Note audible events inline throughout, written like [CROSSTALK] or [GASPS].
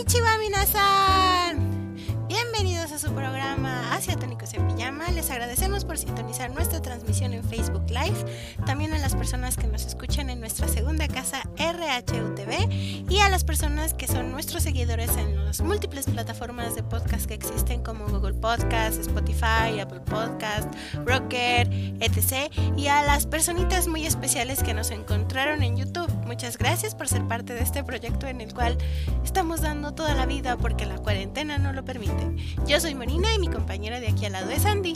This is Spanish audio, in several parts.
Konnichiwa minasan. Bienvenidos a su programa Asiatónicos en Pijama. Les agradecemos por sintonizar nuestra transmisión en Facebook Live. También a las personas que nos escuchan en nuestra segunda casa RHUTV y a las personas que son nuestros seguidores en las múltiples plataformas de podcast que existen como Google Podcast, Spotify, Apple Podcast, Rocker, etc. Y a las personitas muy especiales que nos encontraron en YouTube. Muchas gracias por ser parte de este proyecto en el cual estamos dando toda la vida porque la cuarentena no lo permite. Yo soy Marina y mi compañera de aquí al lado es Andy.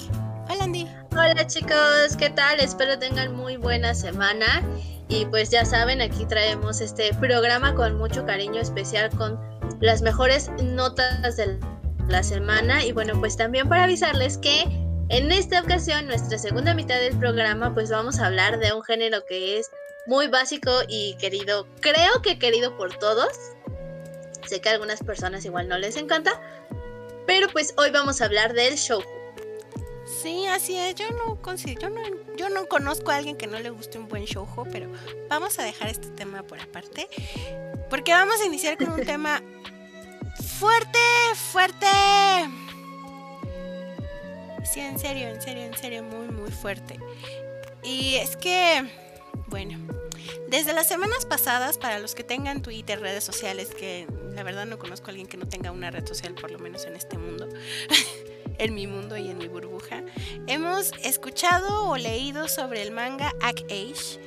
Hola Andy. Hola chicos, ¿qué tal? Espero tengan muy buena semana. Y pues ya saben, aquí traemos este programa con mucho cariño especial con las mejores notas de la semana. Y bueno, pues también para avisarles que en esta ocasión, nuestra segunda mitad del programa, pues vamos a hablar de un género que es muy básico y querido, creo que querido por todos. Sé que a algunas personas igual no les encanta, pero pues hoy vamos a hablar del show. Sí, así es. Yo no yo no, yo no conozco a alguien que no le guste un buen shoujo, pero vamos a dejar este tema por aparte. Porque vamos a iniciar con un [LAUGHS] tema fuerte, fuerte. Sí, en serio, en serio, en serio, muy, muy fuerte. Y es que, bueno, desde las semanas pasadas, para los que tengan Twitter, redes sociales, que la verdad no conozco a alguien que no tenga una red social, por lo menos en este mundo, [LAUGHS] en mi mundo y en mi burbuja, hemos escuchado o leído sobre el manga Act Age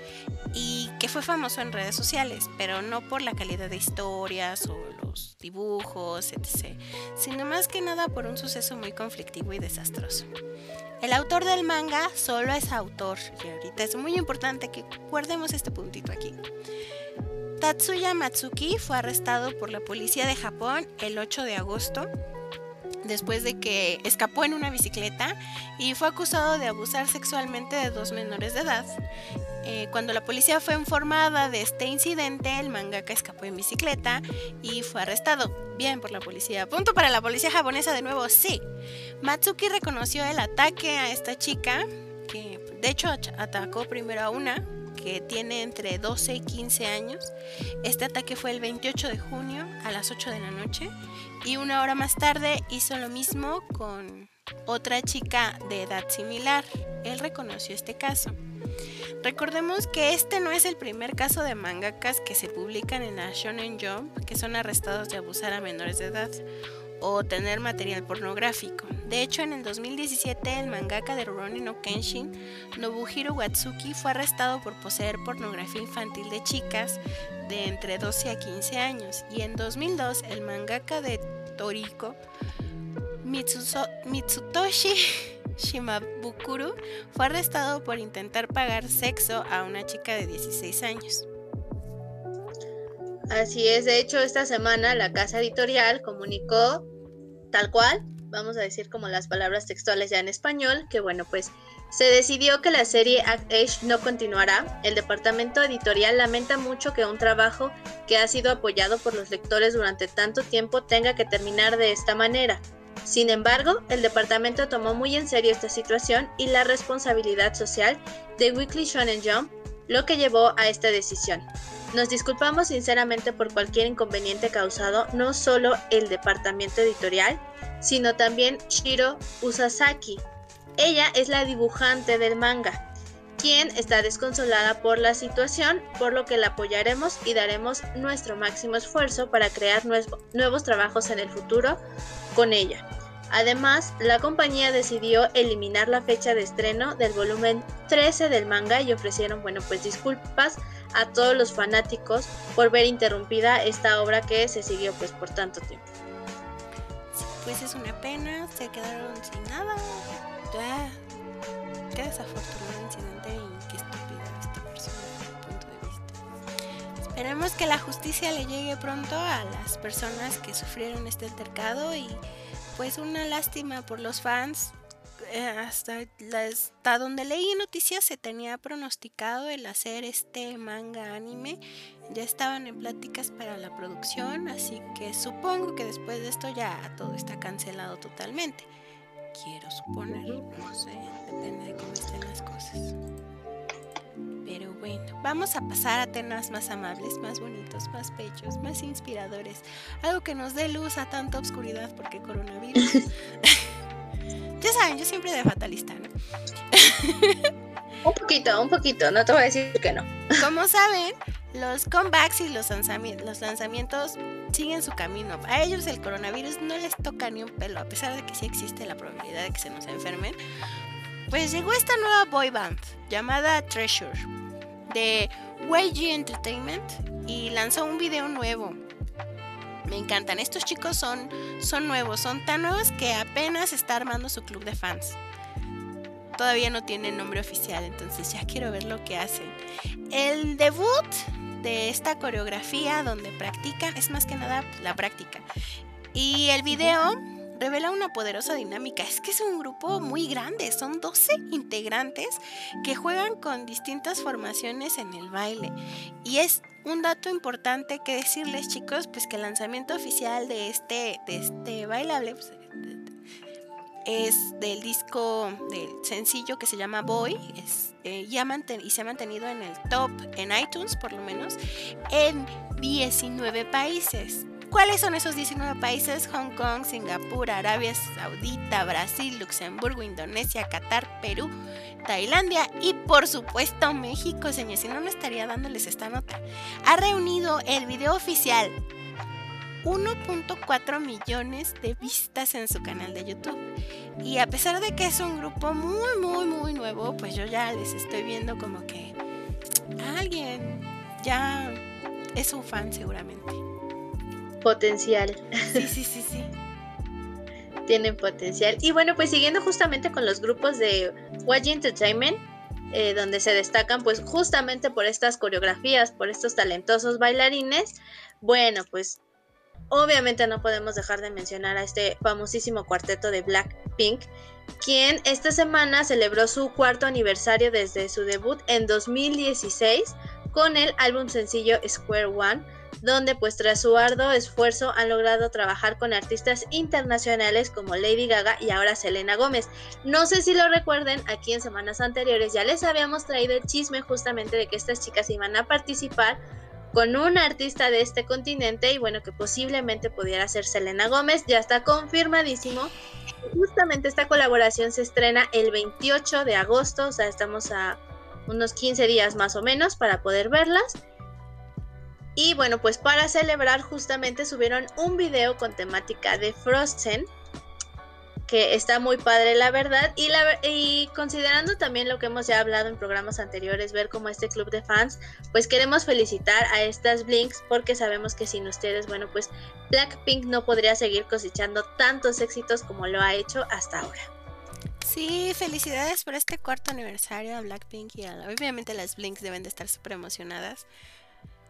y que fue famoso en redes sociales, pero no por la calidad de historias o los dibujos, etc., sino más que nada por un suceso muy conflictivo y desastroso. El autor del manga solo es autor, y ahorita es muy importante que guardemos este puntito aquí. Tatsuya Matsuki fue arrestado por la policía de Japón el 8 de agosto después de que escapó en una bicicleta y fue acusado de abusar sexualmente de dos menores de edad. Eh, cuando la policía fue informada de este incidente, el mangaka escapó en bicicleta y fue arrestado. Bien por la policía. Punto para la policía japonesa de nuevo, sí. Matsuki reconoció el ataque a esta chica, que de hecho atacó primero a una, que tiene entre 12 y 15 años. Este ataque fue el 28 de junio a las 8 de la noche y una hora más tarde hizo lo mismo con otra chica de edad similar. Él reconoció este caso. Recordemos que este no es el primer caso de mangakas que se publican en la Shonen Jump que son arrestados de abusar a menores de edad o tener material pornográfico. De hecho, en el 2017 el mangaka de Rurouni no Kenshin, Nobuhiro Watsuki, fue arrestado por poseer pornografía infantil de chicas de entre 12 a 15 años y en 2002 el mangaka de Toriko, Mitsutoshi [LAUGHS] Shimabukuro, fue arrestado por intentar pagar sexo a una chica de 16 años. Así es, de hecho esta semana la casa editorial comunicó tal cual, vamos a decir como las palabras textuales ya en español, que bueno, pues se decidió que la serie Act Age no continuará. El departamento editorial lamenta mucho que un trabajo que ha sido apoyado por los lectores durante tanto tiempo tenga que terminar de esta manera. Sin embargo, el departamento tomó muy en serio esta situación y la responsabilidad social de Weekly Shonen Jump, lo que llevó a esta decisión. Nos disculpamos sinceramente por cualquier inconveniente causado no solo el departamento editorial, sino también Shiro Usasaki. Ella es la dibujante del manga, quien está desconsolada por la situación, por lo que la apoyaremos y daremos nuestro máximo esfuerzo para crear nuevos trabajos en el futuro con ella. Además, la compañía decidió eliminar la fecha de estreno del volumen 13 del manga y ofrecieron, bueno, pues disculpas a todos los fanáticos por ver interrumpida esta obra que se siguió pues por tanto tiempo. Pues es una pena, se quedaron sin nada. Qué desafortunado incidente y qué estúpida esta persona desde mi punto de vista. Esperemos que la justicia le llegue pronto a las personas que sufrieron este altercado y pues una lástima por los fans. Eh, hasta, hasta donde leí noticias se tenía pronosticado el hacer este manga anime. Ya estaban en pláticas para la producción, así que supongo que después de esto ya todo está cancelado totalmente. Quiero suponer, no sé, depende de cómo estén las cosas. Pero bueno, vamos a pasar a temas más amables, más bonitos, más pechos, más inspiradores. Algo que nos dé luz a tanta oscuridad porque coronavirus. [LAUGHS] ya saben, yo siempre de fatalista, ¿no? un poquito, un poquito, no te voy a decir que no. Como saben, los comebacks y los, los lanzamientos siguen su camino. A ellos el coronavirus no les toca ni un pelo, a pesar de que sí existe la probabilidad de que se nos enfermen. Pues llegó esta nueva boy band llamada Treasure de YG Entertainment y lanzó un video nuevo. Me encantan. Estos chicos son, son nuevos, son tan nuevos que apenas está armando su club de fans. Todavía no tienen nombre oficial, entonces ya quiero ver lo que hacen. El debut de esta coreografía donde practican es más que nada la práctica. Y el video revela una poderosa dinámica. Es que es un grupo muy grande, son 12 integrantes que juegan con distintas formaciones en el baile. Y es un dato importante que decirles chicos, pues que el lanzamiento oficial de este, de este bailable pues, es del disco del sencillo que se llama Boy es, eh, y se ha mantenido en el top en iTunes por lo menos en 19 países. ¿Cuáles son esos 19 países? Hong Kong, Singapur, Arabia Saudita, Brasil, Luxemburgo, Indonesia, Qatar, Perú, Tailandia y por supuesto México, señores. Si no, no estaría dándoles esta nota. Ha reunido el video oficial 1.4 millones de vistas en su canal de YouTube. Y a pesar de que es un grupo muy, muy, muy nuevo, pues yo ya les estoy viendo como que alguien ya es un fan seguramente. Potencial. Sí, sí, sí, sí. [LAUGHS] Tienen potencial. Y bueno, pues siguiendo justamente con los grupos de YG Entertainment, eh, donde se destacan pues justamente por estas coreografías, por estos talentosos bailarines. Bueno, pues obviamente no podemos dejar de mencionar a este famosísimo cuarteto de Blackpink, quien esta semana celebró su cuarto aniversario desde su debut en 2016 con el álbum sencillo Square One, donde pues tras su arduo esfuerzo han logrado trabajar con artistas internacionales como Lady Gaga y ahora Selena Gómez. No sé si lo recuerden, aquí en semanas anteriores ya les habíamos traído el chisme justamente de que estas chicas iban a participar con un artista de este continente y bueno, que posiblemente pudiera ser Selena Gómez, ya está confirmadísimo. Justamente esta colaboración se estrena el 28 de agosto, o sea, estamos a unos 15 días más o menos para poder verlas. Y bueno, pues para celebrar justamente subieron un video con temática de Frozen que está muy padre la verdad y, considerando también lo que hemos ya hablado en programas anteriores, ver como este club de fans, pues queremos felicitar a estas Blinks porque sabemos que sin ustedes, bueno, pues Blackpink no podría seguir cosechando tantos éxitos como lo ha hecho hasta ahora. Sí, felicidades por este cuarto aniversario a Blackpink y obviamente las Blinks deben de estar súper emocionadas.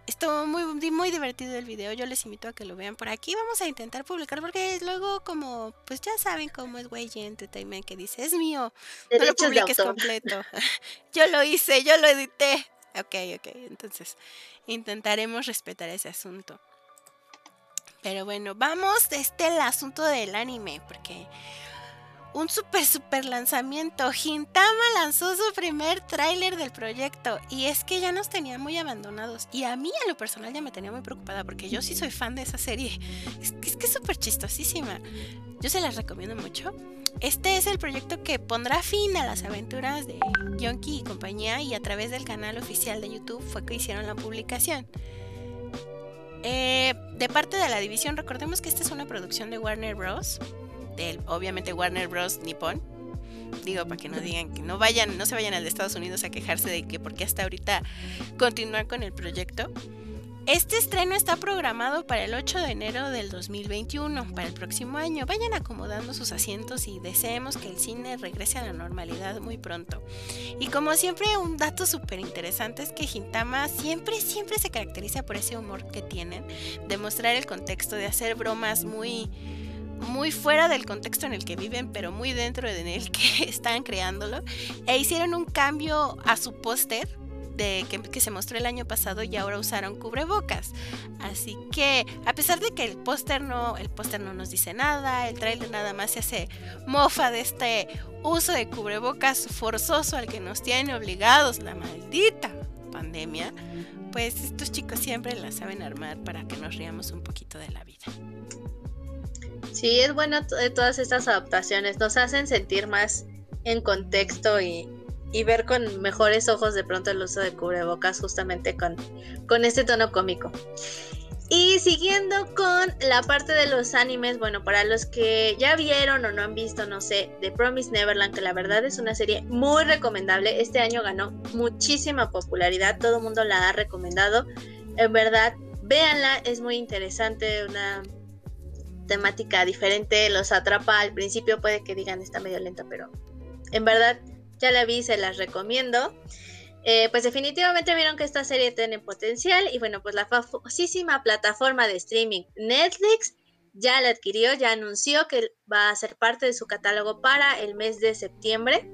Estuvo muy, muy divertido el video, yo les invito a que lo vean por aquí. Vamos a intentar publicar porque luego como, pues ya saben cómo es Way Entertainment que dice, es mío, no lo publiques completo. [LAUGHS] yo lo hice, yo lo edité. Ok, ok, entonces intentaremos respetar ese asunto. Pero bueno, vamos este el asunto del anime, porque un super super lanzamiento. Hintama lanzó su primer tráiler del proyecto y es que ya nos tenía muy abandonados y a mí a lo personal ya me tenía muy preocupada porque yo sí soy fan de esa serie. Es que es súper chistosísima. Yo se las recomiendo mucho. Este es el proyecto que pondrá fin a las aventuras de Yonki y compañía y a través del canal oficial de YouTube fue que hicieron la publicación. Eh, de parte de la división, recordemos que esta es una producción de Warner Bros obviamente Warner Bros. Nippon. Digo, para que no digan que no vayan, no se vayan al de Estados Unidos a quejarse de que porque hasta ahorita continuar con el proyecto. Este estreno está programado para el 8 de enero del 2021, para el próximo año. Vayan acomodando sus asientos y deseemos que el cine regrese a la normalidad muy pronto. Y como siempre, un dato súper interesante es que Hintama siempre, siempre se caracteriza por ese humor que tienen, de mostrar el contexto, de hacer bromas muy muy fuera del contexto en el que viven, pero muy dentro de el que [LAUGHS] están creándolo. E hicieron un cambio a su póster de que, se mostró el año pasado y ahora usaron cubrebocas. Así que a pesar de que el póster no, el póster no nos dice nada, el trailer nada más se hace mofa de este uso de cubrebocas forzoso al que nos tiene obligados la maldita pandemia, pues estos chicos siempre la saben armar para que nos riamos un poquito de la vida. Sí, es bueno todas estas adaptaciones, nos hacen sentir más en contexto y, y ver con mejores ojos de pronto el uso de cubrebocas justamente con, con este tono cómico. Y siguiendo con la parte de los animes, bueno, para los que ya vieron o no han visto, no sé, The Promise Neverland, que la verdad es una serie muy recomendable, este año ganó muchísima popularidad, todo el mundo la ha recomendado, en verdad, véanla, es muy interesante, una temática diferente, los atrapa al principio, puede que digan está medio lenta, pero en verdad ya la vi, se las recomiendo. Eh, pues definitivamente vieron que esta serie tiene potencial y bueno, pues la famosísima plataforma de streaming Netflix ya la adquirió, ya anunció que va a ser parte de su catálogo para el mes de septiembre.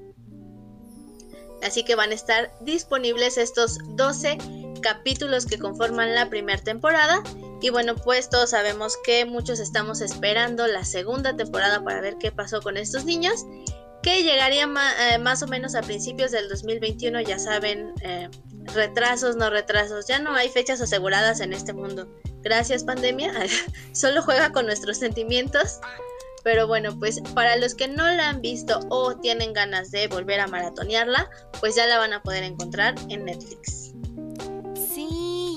Así que van a estar disponibles estos 12 capítulos que conforman la primera temporada. Y bueno, pues todos sabemos que muchos estamos esperando la segunda temporada para ver qué pasó con estos niños que llegaría eh, más o menos a principios del 2021, ya saben, eh, retrasos, no retrasos, ya no hay fechas aseguradas en este mundo. Gracias pandemia, [LAUGHS] solo juega con nuestros sentimientos. Pero bueno, pues para los que no la han visto o tienen ganas de volver a maratonearla, pues ya la van a poder encontrar en Netflix.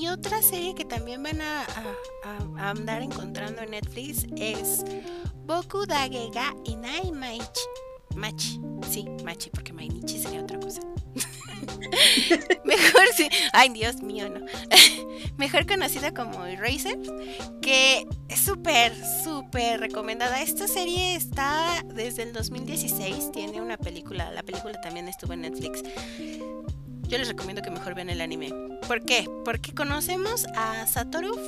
Otra serie que también van a, andar encontrando en Netflix es Boku Dagega Inai Maichi Machi. Sí, Machi, porque Mainichi sería otra cosa. [LAUGHS] Mejor sí. Ay, Dios mío, no. [LAUGHS] Mejor conocida como Eraser, que es súper, súper recomendada. Esta serie está desde el 2016. Tiene una película. La película también estuvo en Netflix. Yo les recomiendo que mejor vean el anime. ¿Por qué? Porque conocemos a Satoru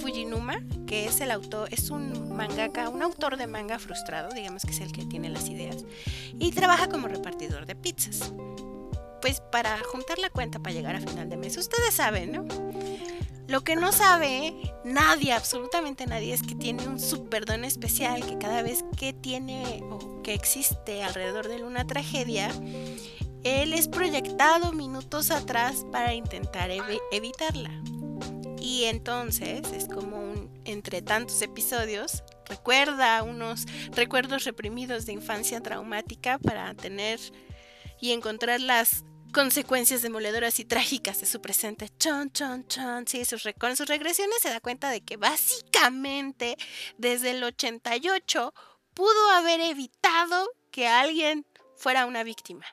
Fujinuma, que es el autor, es un mangaka, un autor de manga frustrado, digamos que es el que tiene las ideas, y trabaja como repartidor de pizzas. Pues para juntar la cuenta para llegar a final de mes, ustedes saben, ¿no? Lo que no sabe nadie, absolutamente nadie, es que tiene un super don especial que cada vez que tiene o que existe alrededor de él una tragedia, él es proyectado minutos atrás para intentar evitarla. Y entonces es como un, entre tantos episodios, recuerda unos recuerdos reprimidos de infancia traumática para tener y encontrar las consecuencias demoledoras y trágicas de su presente. Chon, chon, chon. Sí, sus, con sus regresiones se da cuenta de que básicamente desde el 88 pudo haber evitado que alguien fuera una víctima.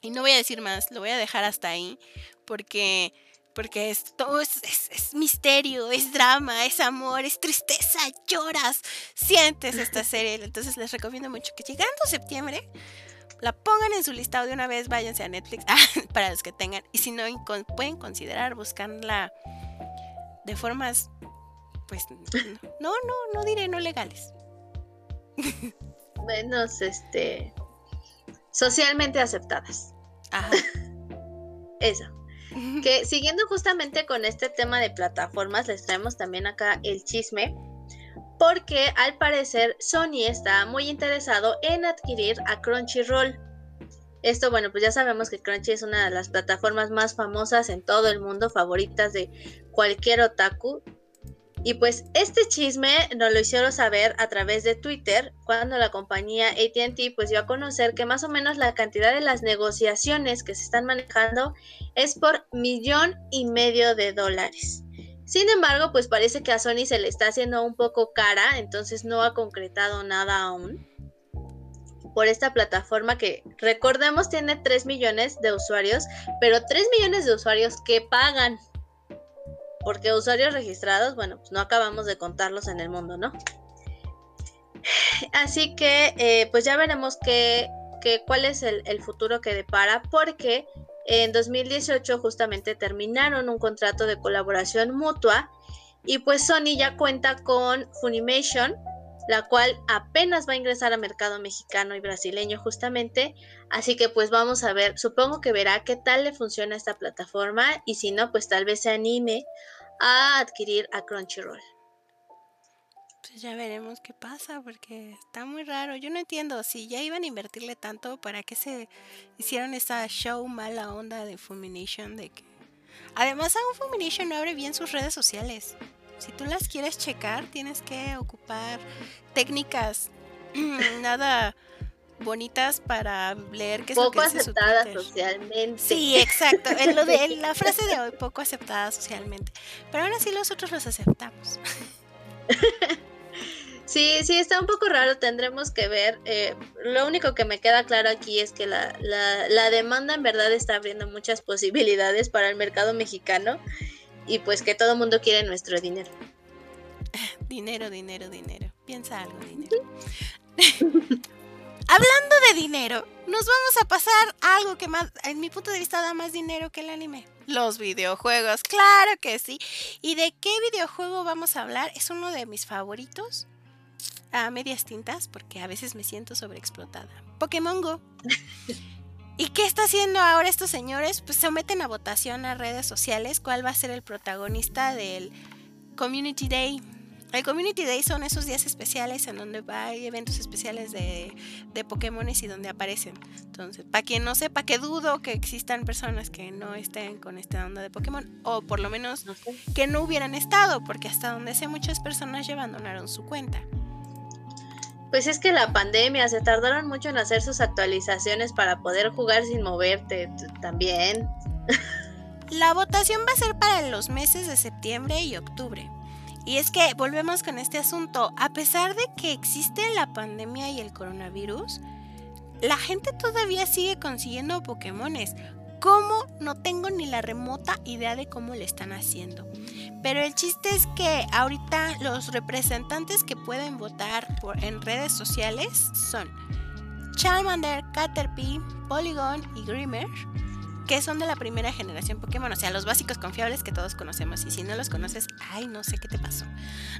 Y no voy a decir más, lo voy a dejar hasta ahí, porque porque es, todo es, misterio, es drama, es amor, es tristeza, lloras, sientes esta [LAUGHS] serie. Entonces les recomiendo mucho que llegando septiembre la pongan en su listado de una vez, váyanse a Netflix [LAUGHS] para los que tengan. Y si no, pueden considerar buscarla de formas, pues, [LAUGHS] no, no, no diré no legales. Menos, este, socialmente aceptadas. Ajá. [LAUGHS] Eso. [LAUGHS] Que siguiendo justamente con este tema de plataformas, les traemos también acá el chisme. Porque al parecer Sony está muy interesado en adquirir a Crunchyroll. Esto, bueno, pues ya sabemos que Crunchy es una de las plataformas más famosas en todo el mundo, favoritas de cualquier otaku. Y pues este chisme nos lo hicieron saber a través de Twitter cuando la compañía ATT pues dio a conocer que más o menos la cantidad de las negociaciones que se están manejando es por millón y medio de dólares. Sin embargo, pues parece que a Sony se le está haciendo un poco cara, entonces no ha concretado nada aún por esta plataforma que recordemos tiene 3 millones de usuarios, pero 3 millones de usuarios que pagan porque usuarios registrados, bueno, pues no acabamos de contarlos en el mundo, ¿no? Así que, eh, pues ya veremos qué, cuál es el, el, futuro que depara, porque en 2018 justamente terminaron un contrato de colaboración mutua y pues Sony ya cuenta con Funimation, la cual apenas va a ingresar al mercado mexicano y brasileño justamente. Así que pues vamos a ver, supongo que verá qué tal le funciona esta plataforma y si no, pues tal vez se anime a adquirir a Crunchyroll. Pues ya veremos qué pasa, porque está muy raro. Yo no entiendo, si ya iban a invertirle tanto, ¿para qué se hicieron esa show mala onda de Fulmination de que Además, aún Fumination no abre bien sus redes sociales. Si tú las quieres checar, tienes que ocupar técnicas [CLEARS THROAT] nada bonitas para leer que poco aceptadas socialmente. Sí, exacto. lo de, la [LAUGHS] frase de hoy, poco aceptada socialmente. Pero ahora sí nosotros los aceptamos. [LAUGHS] Sí, sí, está un poco raro, tendremos que ver. Eh, lo único que me queda claro aquí es que la, la, la, demanda en verdad está abriendo muchas posibilidades para el mercado mexicano y pues que todo el mundo quiere nuestro dinero. [LAUGHS] Dinero, dinero, dinero. Piensa algo, dinero. Hablando de dinero, nos vamos a pasar a algo que más, en mi punto de vista, da más dinero que el anime. Los videojuegos, claro que sí. ¿Y de qué videojuego vamos a hablar? Es uno de mis favoritos. A medias tintas, porque a veces me siento sobreexplotada. Pokémon Go. [LAUGHS] ¿Y qué está haciendo ahora estos señores? Pues someten a votación a redes sociales cuál va a ser el protagonista del Community Day el Community Day son esos días especiales en donde hay eventos especiales de, de Pokémones y donde aparecen. Entonces, para quien no sepa, que dudo que existan personas que no estén con esta onda de Pokémon, o por lo menos que no hubieran estado, porque hasta donde sé muchas personas ya abandonaron su cuenta. Pues es que la pandemia, se tardaron mucho en hacer sus actualizaciones para poder jugar sin moverte también. La votación va a ser para los meses de septiembre y octubre. Y es que volvemos con este asunto, a pesar de que existe la pandemia y el coronavirus, la gente todavía sigue consiguiendo Pokémones. ¿Cómo? No tengo ni la remota idea de cómo le están haciendo. Pero el chiste es que ahorita los representantes que pueden votar por, en redes sociales son Charmander, Caterpie, Polygon y Grimmer que son de la primera generación Pokémon, o sea, los básicos confiables que todos conocemos. Y si no los conoces, ay, no sé qué te pasó.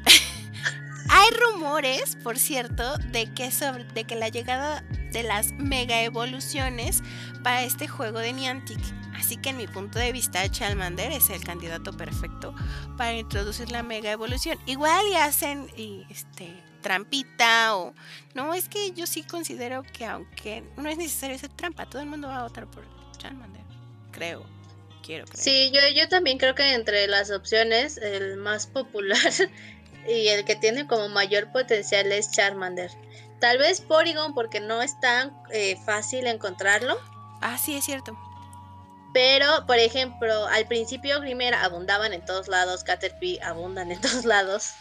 [LAUGHS] Hay rumores, por cierto, de que, sobre, de que la llegada de las mega evoluciones para este juego de Niantic. Así que en mi punto de vista, Charmander es el candidato perfecto para introducir la mega evolución. Igual y hacen y, este, trampita o... No, es que yo sí considero que aunque no es necesario hacer trampa, todo el mundo va a votar por Charmander creo. Quiero creer. Sí, yo, yo también creo que entre las opciones, el más popular [LAUGHS] y el que tiene como mayor potencial es Charmander. Tal vez Porygon porque no es tan eh, fácil encontrarlo. Ah, sí, es cierto. Pero, por ejemplo, al principio Grimer abundaban en todos lados, Caterpie abundan en [LAUGHS] todos lados.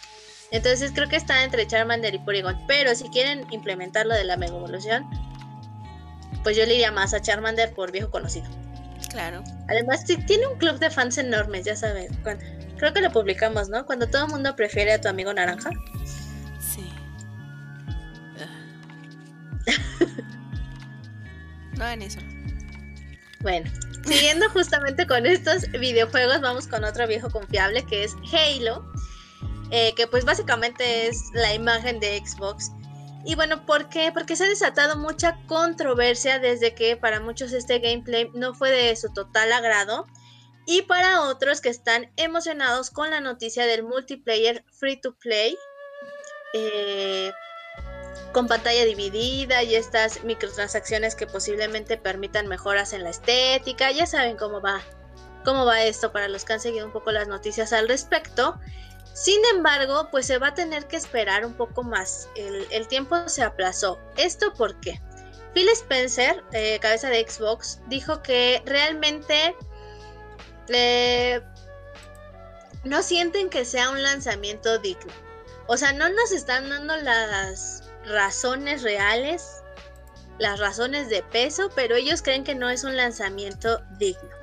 Entonces creo que está entre Charmander y Porygon. Pero si quieren implementar lo de la Mega Evolución, pues yo le iría más a Charmander por viejo conocido. Claro. Además, tiene un club de fans enormes, ya sabes. creo que lo publicamos, ¿no? Cuando todo el mundo prefiere a tu amigo naranja. Sí. [LAUGHS] no en eso. Bueno, siguiendo justamente con estos videojuegos, vamos con otro viejo confiable que es Halo. Eh, que pues básicamente es la imagen de Xbox y bueno, ¿por qué? Porque se ha desatado mucha controversia desde que para muchos este gameplay no fue de su total agrado y para otros que están emocionados con la noticia del multiplayer free to play eh, con pantalla dividida y estas microtransacciones que posiblemente permitan mejoras en la estética. Ya saben cómo va, cómo va esto para los que han seguido un poco las noticias al respecto. Sin embargo, pues se va a tener que esperar un poco más. El, tiempo se aplazó. ¿Esto por qué? Phil Spencer, eh, cabeza de Xbox, dijo que realmente eh, no sienten que sea un lanzamiento digno. O sea, no nos están dando las razones reales, las razones de peso, pero ellos creen que no es un lanzamiento digno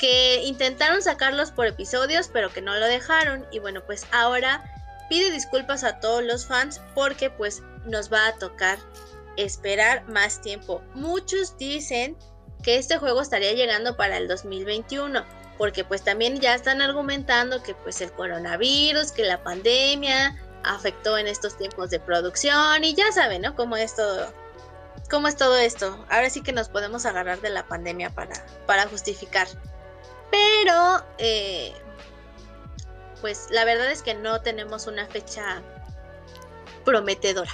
que intentaron sacarlos por episodios, pero que no lo dejaron. Y bueno, pues ahora pide disculpas a todos los fans porque pues nos va a tocar esperar más tiempo. Muchos dicen que este juego estaría llegando para el 2021, porque pues también ya están argumentando que pues el coronavirus, que la pandemia afectó en estos tiempos de producción y ya saben, ¿no? Cómo es todo, cómo es todo esto. Ahora sí que nos podemos agarrar de la pandemia para, para justificar pero, eh, pues la verdad es que no tenemos una fecha prometedora.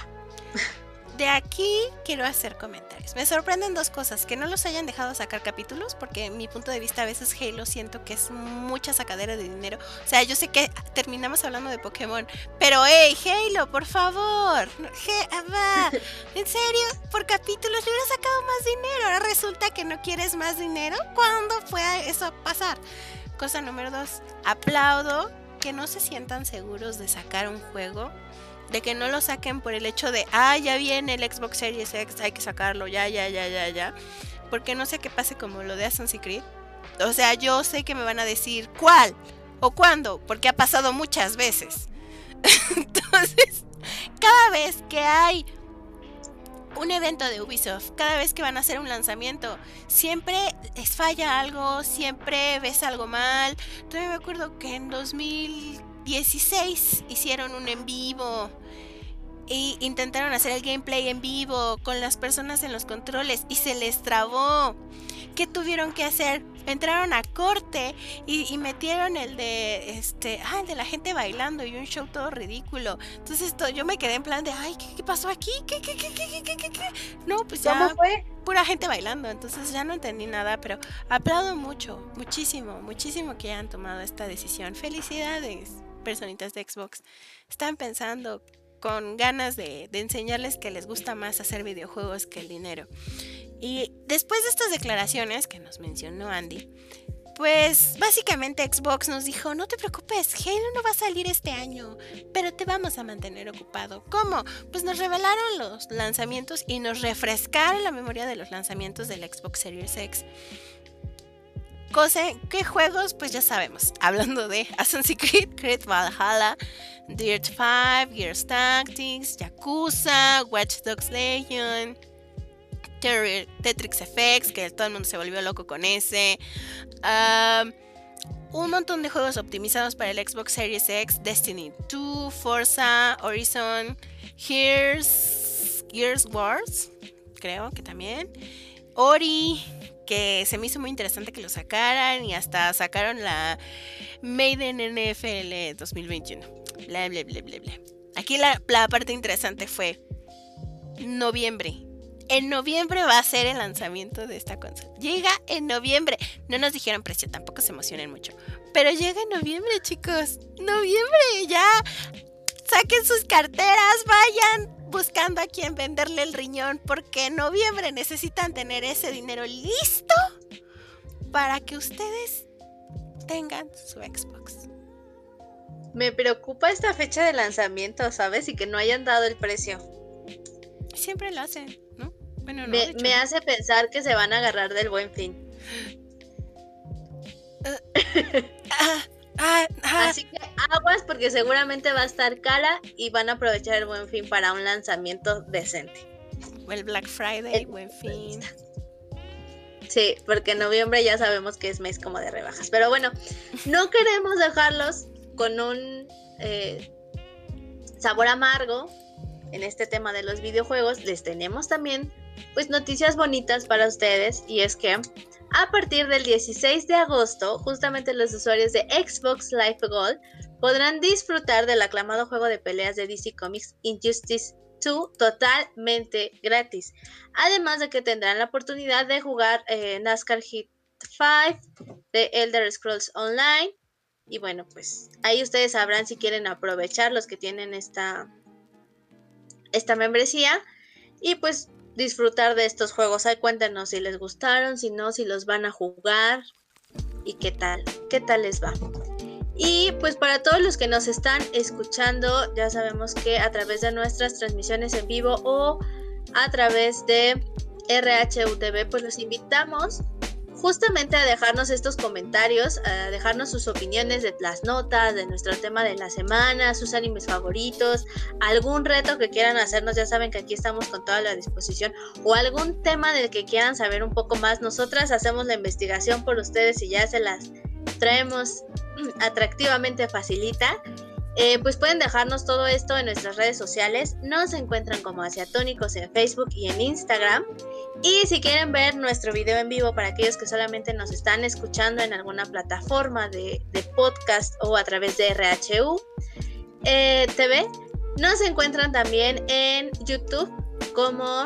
de aquí quiero hacer comentarios. Me sorprenden dos cosas, que no los hayan dejado sacar capítulos, porque mi punto de vista a veces Halo siento que es mucha sacadera de dinero. O sea, yo sé que terminamos hablando de Pokémon, pero hey, Halo, por favor. Ah, [LAUGHS] ¿En serio? Por capítulos le hubiera sacado más dinero. Ahora resulta que no quieres más dinero. ¿Cuándo fue eso pasar? Cosa número dos, aplaudo que no se sientan seguros de sacar un juego de que no lo saquen por el hecho de, ah, ya viene el Xbox Series X, hay que sacarlo, ya, ya, ya, ya, ya. Porque no sé qué pase como lo de Assassin's Creed. O sea, yo sé que me van a decir cuál o cuándo, porque ha pasado muchas veces. [LAUGHS] Entonces, cada vez que hay un evento de Ubisoft, cada vez que van a hacer un lanzamiento, siempre es falla algo, siempre ves algo mal. Todavía me acuerdo que en 2000 16 hicieron un en vivo y intentaron hacer el gameplay en vivo con las personas en los controles y se les trabó. ¿Qué tuvieron que hacer? Entraron a corte y, metieron el de este, ah, el de la gente bailando y un show todo ridículo. Entonces esto, yo me quedé en plan de, ay, ¿qué, pasó aquí? ¿Qué, qué, qué, qué, qué, qué, qué? No, pues ya. ¿Cómo fue? Pura gente bailando, entonces ya no entendí nada, pero aplaudo mucho, muchísimo, muchísimo que hayan tomado esta decisión. Felicidades personitas de Xbox están pensando con ganas de, enseñarles que les gusta más hacer videojuegos que el dinero. Y después de estas declaraciones que nos mencionó Andy, pues básicamente Xbox nos dijo, no te preocupes, Halo no va a salir este año, pero te vamos a mantener ocupado. ¿Cómo? Pues nos revelaron los lanzamientos y nos refrescaron la memoria de los lanzamientos del Xbox Series X. ¿qué juegos? Pues ya sabemos. [LAUGHS] Hablando de Assassin's Creed, Creed Valhalla, Dirt 5, Gears Tactics, Yakuza, Watch Dogs Legion, Tetrix FX, que todo el mundo se volvió loco con ese. un montón de juegos optimizados para el Xbox Series X, Destiny 2, Forza, Horizon, Gears, Gears Wars, creo que también. Ori, que se me hizo muy interesante que lo sacaran y hasta sacaron la Maiden NFL 2021. Bla, bla, bla, bla, bla. Aquí la, parte interesante fue noviembre. En noviembre va a ser el lanzamiento de esta consola. Llega en noviembre. No nos dijeron precio, tampoco se emocionen mucho. Pero llega en noviembre, chicos. Noviembre, ya. Saquen sus carteras, vayan, buscando a quien venderle el riñón porque en noviembre necesitan tener ese dinero listo para que ustedes tengan su Xbox. Me preocupa esta fecha de lanzamiento, ¿sabes? Y que no hayan dado el precio. Siempre lo hacen, ¿no? Bueno, no, me, hace pensar que se van a agarrar del buen fin. [GASPS] ah, Ah, Así que aguas porque seguramente va a estar cara y van a aprovechar el buen fin para un lanzamiento decente. El Black Friday, buen fin. [LAUGHS] Sí, porque en noviembre ya sabemos que es mes como de rebajas. Pero bueno, [LAUGHS] no queremos dejarlos con un eh, sabor amargo en este tema de los videojuegos. Les tenemos también pues noticias bonitas para ustedes y es que a partir del 16 de agosto, justamente los usuarios de Xbox Live Gold podrán disfrutar del aclamado juego de peleas de DC Comics Injustice 2 totalmente gratis. Además de que tendrán la oportunidad de jugar eh, NASCAR Hit 5 de Elder Scrolls Online. Y bueno, pues ahí ustedes sabrán si quieren aprovechar los que tienen esta, esta membresía. Y pues disfrutar de estos juegos. Ahí cuéntenos si les gustaron, si no, si los van a jugar y qué tal, qué tal les va. Y pues para todos los que nos están escuchando, ya sabemos que a través de nuestras transmisiones en vivo o a través de RHUTV, pues los invitamos justamente a dejarnos estos comentarios, a dejarnos sus opiniones de las notas, de nuestro tema de la semana, sus animes favoritos, algún reto que quieran hacernos, ya saben que aquí estamos con toda la disposición, o algún tema del que quieran saber un poco más. Nosotras hacemos la investigación por ustedes y ya se las traemos [CLEARS THROAT] atractivamente facilita. Eh, pues pueden dejarnos todo esto en nuestras redes sociales. Nos encuentran como Asiatónicos en Facebook y en Instagram. Y si quieren ver nuestro video en vivo para aquellos que solamente nos están escuchando en alguna plataforma de, podcast o a través de RHU eh, TV, nos encuentran también en YouTube como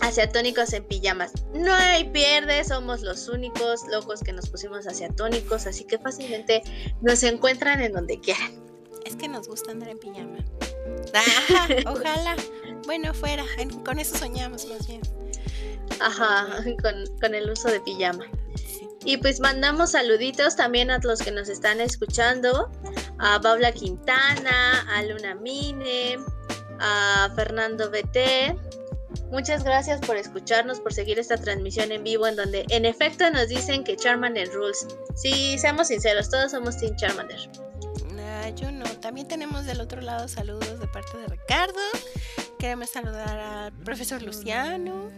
asiatónicos en pijamas. No hay pierde, somos los únicos locos que nos pusimos asiatónicos, así que fácilmente nos encuentran en donde quieran. Es que nos gusta andar en pijama. [LAUGHS] ojalá. Bueno, fuera. Con eso soñamos más bien. Ajá, con, el uso de pijama. Y pues mandamos saluditos también a los que nos están escuchando. A Paula Quintana, a Luna Mine, a Fernando BT. Muchas gracias por escucharnos, por seguir esta transmisión en vivo en donde en efecto nos dicen que Charmander rules. Sí, seamos sinceros, todos somos Team Charmander. También tenemos del otro lado saludos de parte de Ricardo. Queremos saludar al profesor Luciano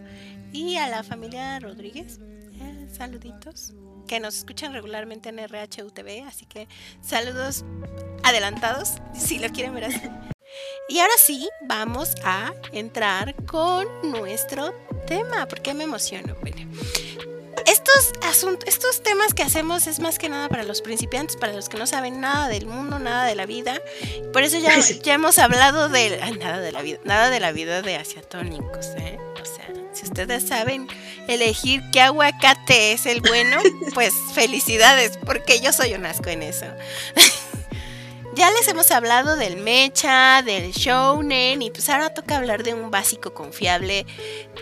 y a la familia Rodríguez. Eh, saluditos. Que nos escuchan regularmente en RHUTV. Así que saludos adelantados, si lo quieren ver así. Y ahora sí, vamos a entrar con nuestro tema. porque me emociono? Bueno, estos asuntos, estos temas que hacemos es más que nada para los principiantes, para los que no saben nada del mundo, nada de la vida. Por eso ya, [LAUGHS] ya hemos hablado de nada de la vida, nada de la vida de asiatónicos, ¿eh? O sea, si ustedes saben elegir qué aguacate es el bueno, [LAUGHS] pues felicidades, porque yo soy un asco en eso. [LAUGHS] Ya les hemos hablado del mecha, del shounen y pues ahora toca hablar de un básico confiable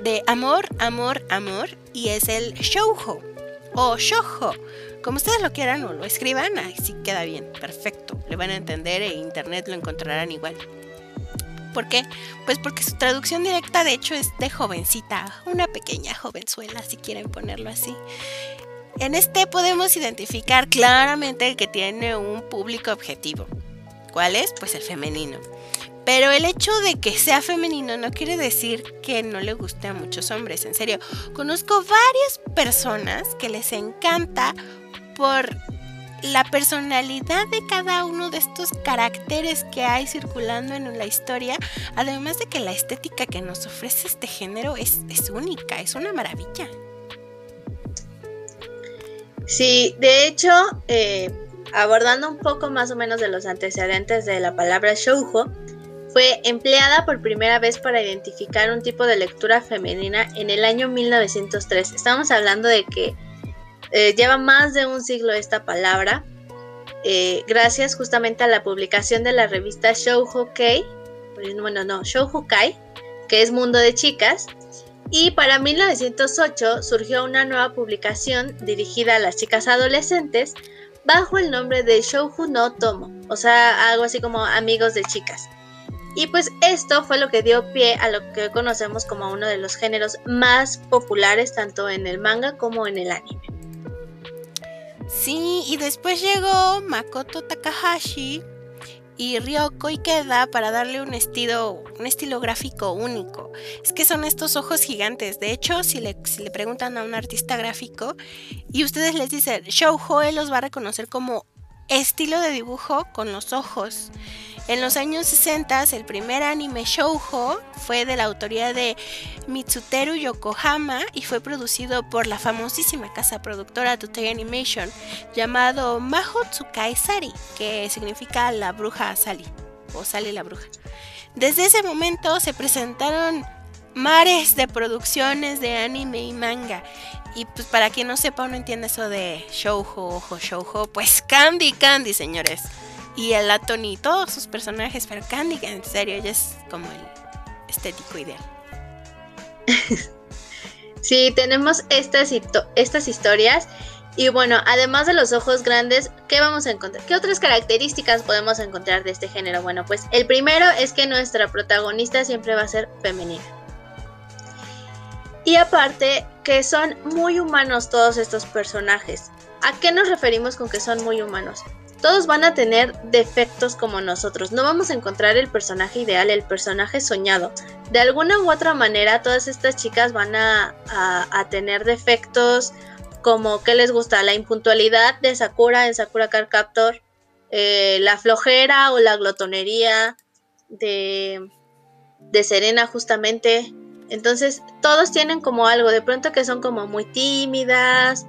de amor, amor, amor y es el shoujo o shoujo. Como ustedes lo quieran o lo escriban, así queda bien, perfecto. Le van a entender e internet lo encontrarán igual. ¿Por qué? Pues porque su traducción directa de hecho es de jovencita, una pequeña jovenzuela si quieren ponerlo así. En este podemos identificar claramente que tiene un público objetivo. ¿Cuál es? Pues el femenino. Pero el hecho de que sea femenino no quiere decir que no le guste a muchos hombres. En serio, conozco varias personas que les encanta por la personalidad de cada uno de estos caracteres que hay circulando en la historia, además de que la estética que nos ofrece este género es, única, es una maravilla. Sí, de hecho, eh, abordando un poco más o menos de los antecedentes de la palabra shoujo, fue empleada por primera vez para identificar un tipo de lectura femenina en el año 1903. Estamos hablando de que eh, lleva más de un siglo esta palabra, eh, gracias justamente a la publicación de la revista Shoujo Kei, bueno, no, Shoujo Kai, que es Mundo de Chicas, y para 1908 surgió una nueva publicación dirigida a las chicas adolescentes bajo el nombre de Shouju no Tomo, o sea, algo así como amigos de chicas. Y pues esto fue lo que dio pie a lo que conocemos como uno de los géneros más populares tanto en el manga como en el anime. Sí, y después llegó Makoto Takahashi y Ryoko Ikeda para darle un estilo, un estilo gráfico único. Es que son estos ojos gigantes. De hecho, si le, si le preguntan a un artista gráfico y ustedes les dicen Shoujo, él los va a reconocer como estilo de dibujo con los ojos. En los años 60, el primer anime shoujo fue de la autoría de Mitsuteru Yokohama y fue producido por la famosísima casa productora Toei Animation llamado Maho Tsukai Sari, que significa la bruja Sally o Sally la bruja. Desde ese momento se presentaron mares de producciones de anime y manga. Y pues para quien no sepa o no entiende eso de shoujo, ojo, shoujo, pues Candy Candy, señores y el Aton y todos sus personajes, pero Candy, en serio, ella es como el estético ideal. [LAUGHS] sí, tenemos estas, estas historias. Y bueno, además de los ojos grandes, ¿qué vamos a encontrar? ¿Qué otras características podemos encontrar de este género? Bueno, pues el primero es que nuestra protagonista siempre va a ser femenina. Y aparte, que son muy humanos todos estos personajes. ¿A qué nos referimos con que son muy humanos? Todos van a tener defectos como nosotros. No vamos a encontrar el personaje ideal, el personaje soñado. De alguna u otra manera, todas estas chicas van a, tener defectos como que les gusta la impuntualidad de Sakura en Sakura Card Captor, eh, la flojera o la glotonería de, de Serena justamente. Entonces, todos tienen como algo, de pronto que son como muy tímidas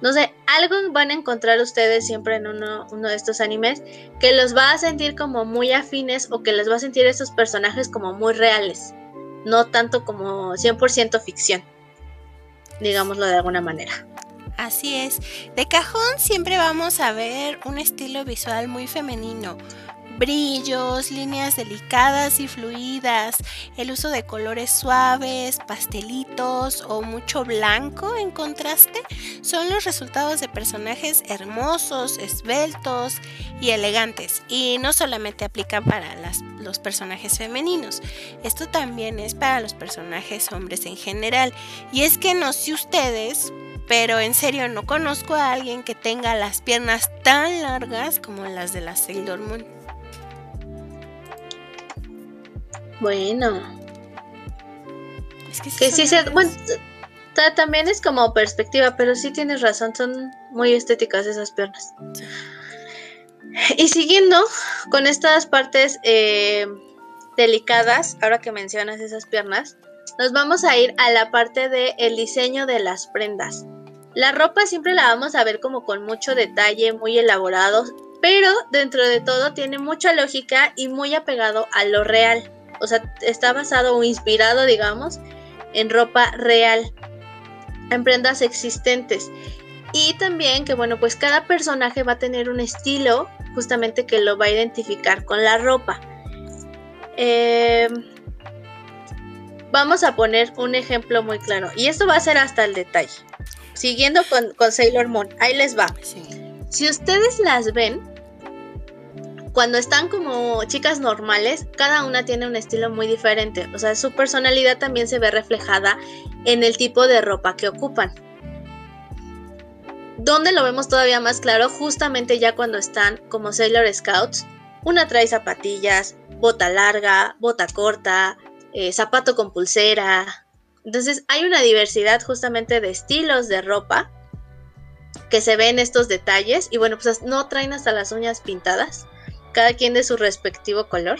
no sé, algo van a encontrar ustedes siempre en uno, de estos animes que los va a sentir como muy afines o que les va a sentir estos personajes como muy reales. no tanto como 100% ficción, digámoslo de alguna manera. Así es, de cajón siempre vamos a ver un estilo visual muy femenino, brillos, líneas delicadas y fluidas, el uso de colores suaves, pastelitos o mucho blanco en contraste son los resultados de personajes hermosos, esbeltos y elegantes. Y no solamente aplican para los personajes femeninos, esto también es para los personajes hombres en general. Y es que no sé ustedes, pero en serio no conozco a alguien que tenga las piernas tan largas como las de la Sailor Moon. Bueno. Es que, sí, se, bueno, también es como perspectiva, pero sí tienes razón, son muy estéticas esas piernas. Y siguiendo con estas partes eh, delicadas, ahora que mencionas esas piernas, nos vamos a ir a la parte del el diseño de las prendas. La ropa siempre la vamos a ver como con mucho detalle, muy elaborado, pero dentro de todo tiene mucha lógica y muy apegado a lo real o sea, está basado o inspirado, digamos, en ropa real, en prendas existentes. Y también que, bueno, pues cada personaje va a tener un estilo justamente que lo va a identificar con la ropa. Em, vamos a poner un ejemplo muy claro. Y esto va a ser hasta el detalle. Siguiendo con, con Sailor Moon, ahí les va. Si ustedes las ven, cuando están como chicas normales, cada una tiene un estilo muy diferente. O sea, su personalidad también se ve reflejada en el tipo de ropa que ocupan. Donde lo vemos todavía más claro, justamente ya cuando están como Sailor Scouts. Una trae zapatillas, bota larga, bota corta, eh, zapato con pulsera. Entonces hay una diversidad justamente de estilos de ropa que se ven estos detalles. Y bueno, pues no traen hasta las uñas pintadas cada quien de su respectivo color.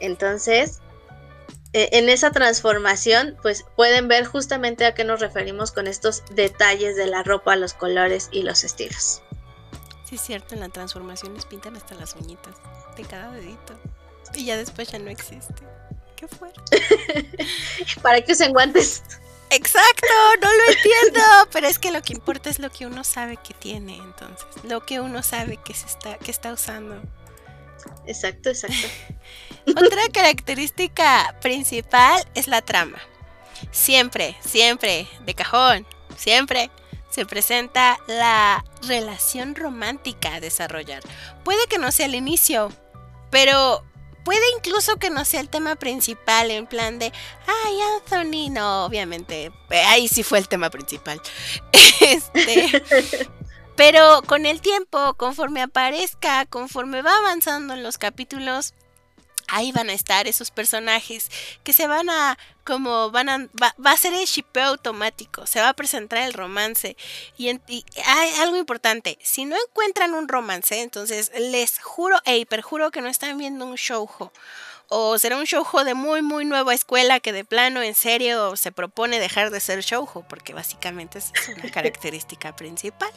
Entonces, e, en esa transformación, pues pueden ver justamente a qué nos referimos con estos detalles de la ropa, los colores y los estilos. Sí, es cierto, en la transformación les pintan hasta las uñitas de cada dedito. Y ya después ya no existe. Qué fuerte. [LAUGHS] ¿Para qué usen guantes? Exacto, no lo entiendo, pero es que lo que importa es lo que uno sabe que tiene, entonces, lo que uno sabe que se está que está usando. Exacto, exacto. [LAUGHS] Otra característica principal es la trama. Siempre, siempre, de cajón, siempre se presenta la relación romántica a desarrollar. Puede que no sea el inicio, pero puede incluso que no sea el tema principal, en plan de, ay, Anthony, no, obviamente, eh, ahí sí fue el tema principal. [LAUGHS] este, [LAUGHS] pero con el tiempo, conforme aparezca, conforme va avanzando en los capítulos, ahí van a estar esos personajes que se van a como van a va, a ser el shipeo automático se va a presentar el romance. Y, hay algo importante si no encuentran un romance entonces les juro e perjuro que no están viendo un showjo o será un showjo de muy muy nueva escuela que de plano en serio se propone dejar de ser showjo porque básicamente es una [LAUGHS] característica principal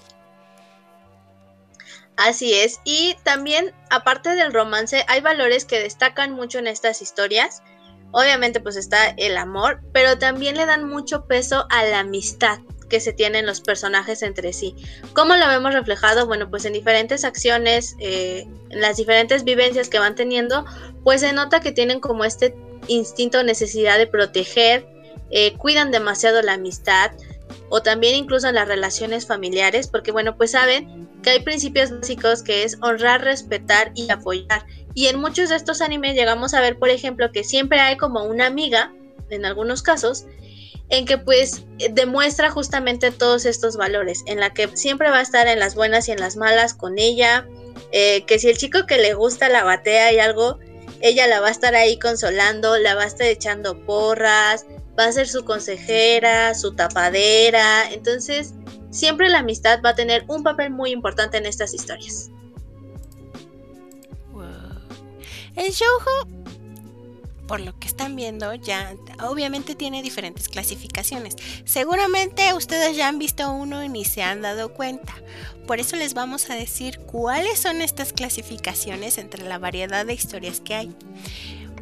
Así es, y también aparte del romance hay valores que destacan mucho en estas historias. Obviamente pues está el amor, pero también le dan mucho peso a la amistad que se tienen los personajes entre sí. ¿Cómo lo vemos reflejado? Bueno, pues en diferentes acciones, eh, en las diferentes vivencias que van teniendo, pues se nota que tienen como este instinto, necesidad de proteger, eh, cuidan demasiado la amistad, o también incluso en las relaciones familiares, porque bueno, pues saben que hay principios básicos que es honrar, respetar y apoyar. Y en muchos de estos animes llegamos a ver, por ejemplo, que siempre hay como una amiga, en algunos casos, en que pues demuestra justamente todos estos valores, en la que siempre va a estar en las buenas y en las malas con ella, eh, que si el chico que le gusta la batea y algo, ella la va a estar ahí consolando, la va a estar echando porras, va a ser su consejera, su tapadera, entonces siempre la amistad va a tener un papel muy importante en estas historias. El shoujo, por lo que están viendo, ya obviamente tiene diferentes clasificaciones. Seguramente ustedes ya han visto uno y se han dado cuenta. Por eso les vamos a decir cuáles son estas clasificaciones entre la variedad de historias que hay.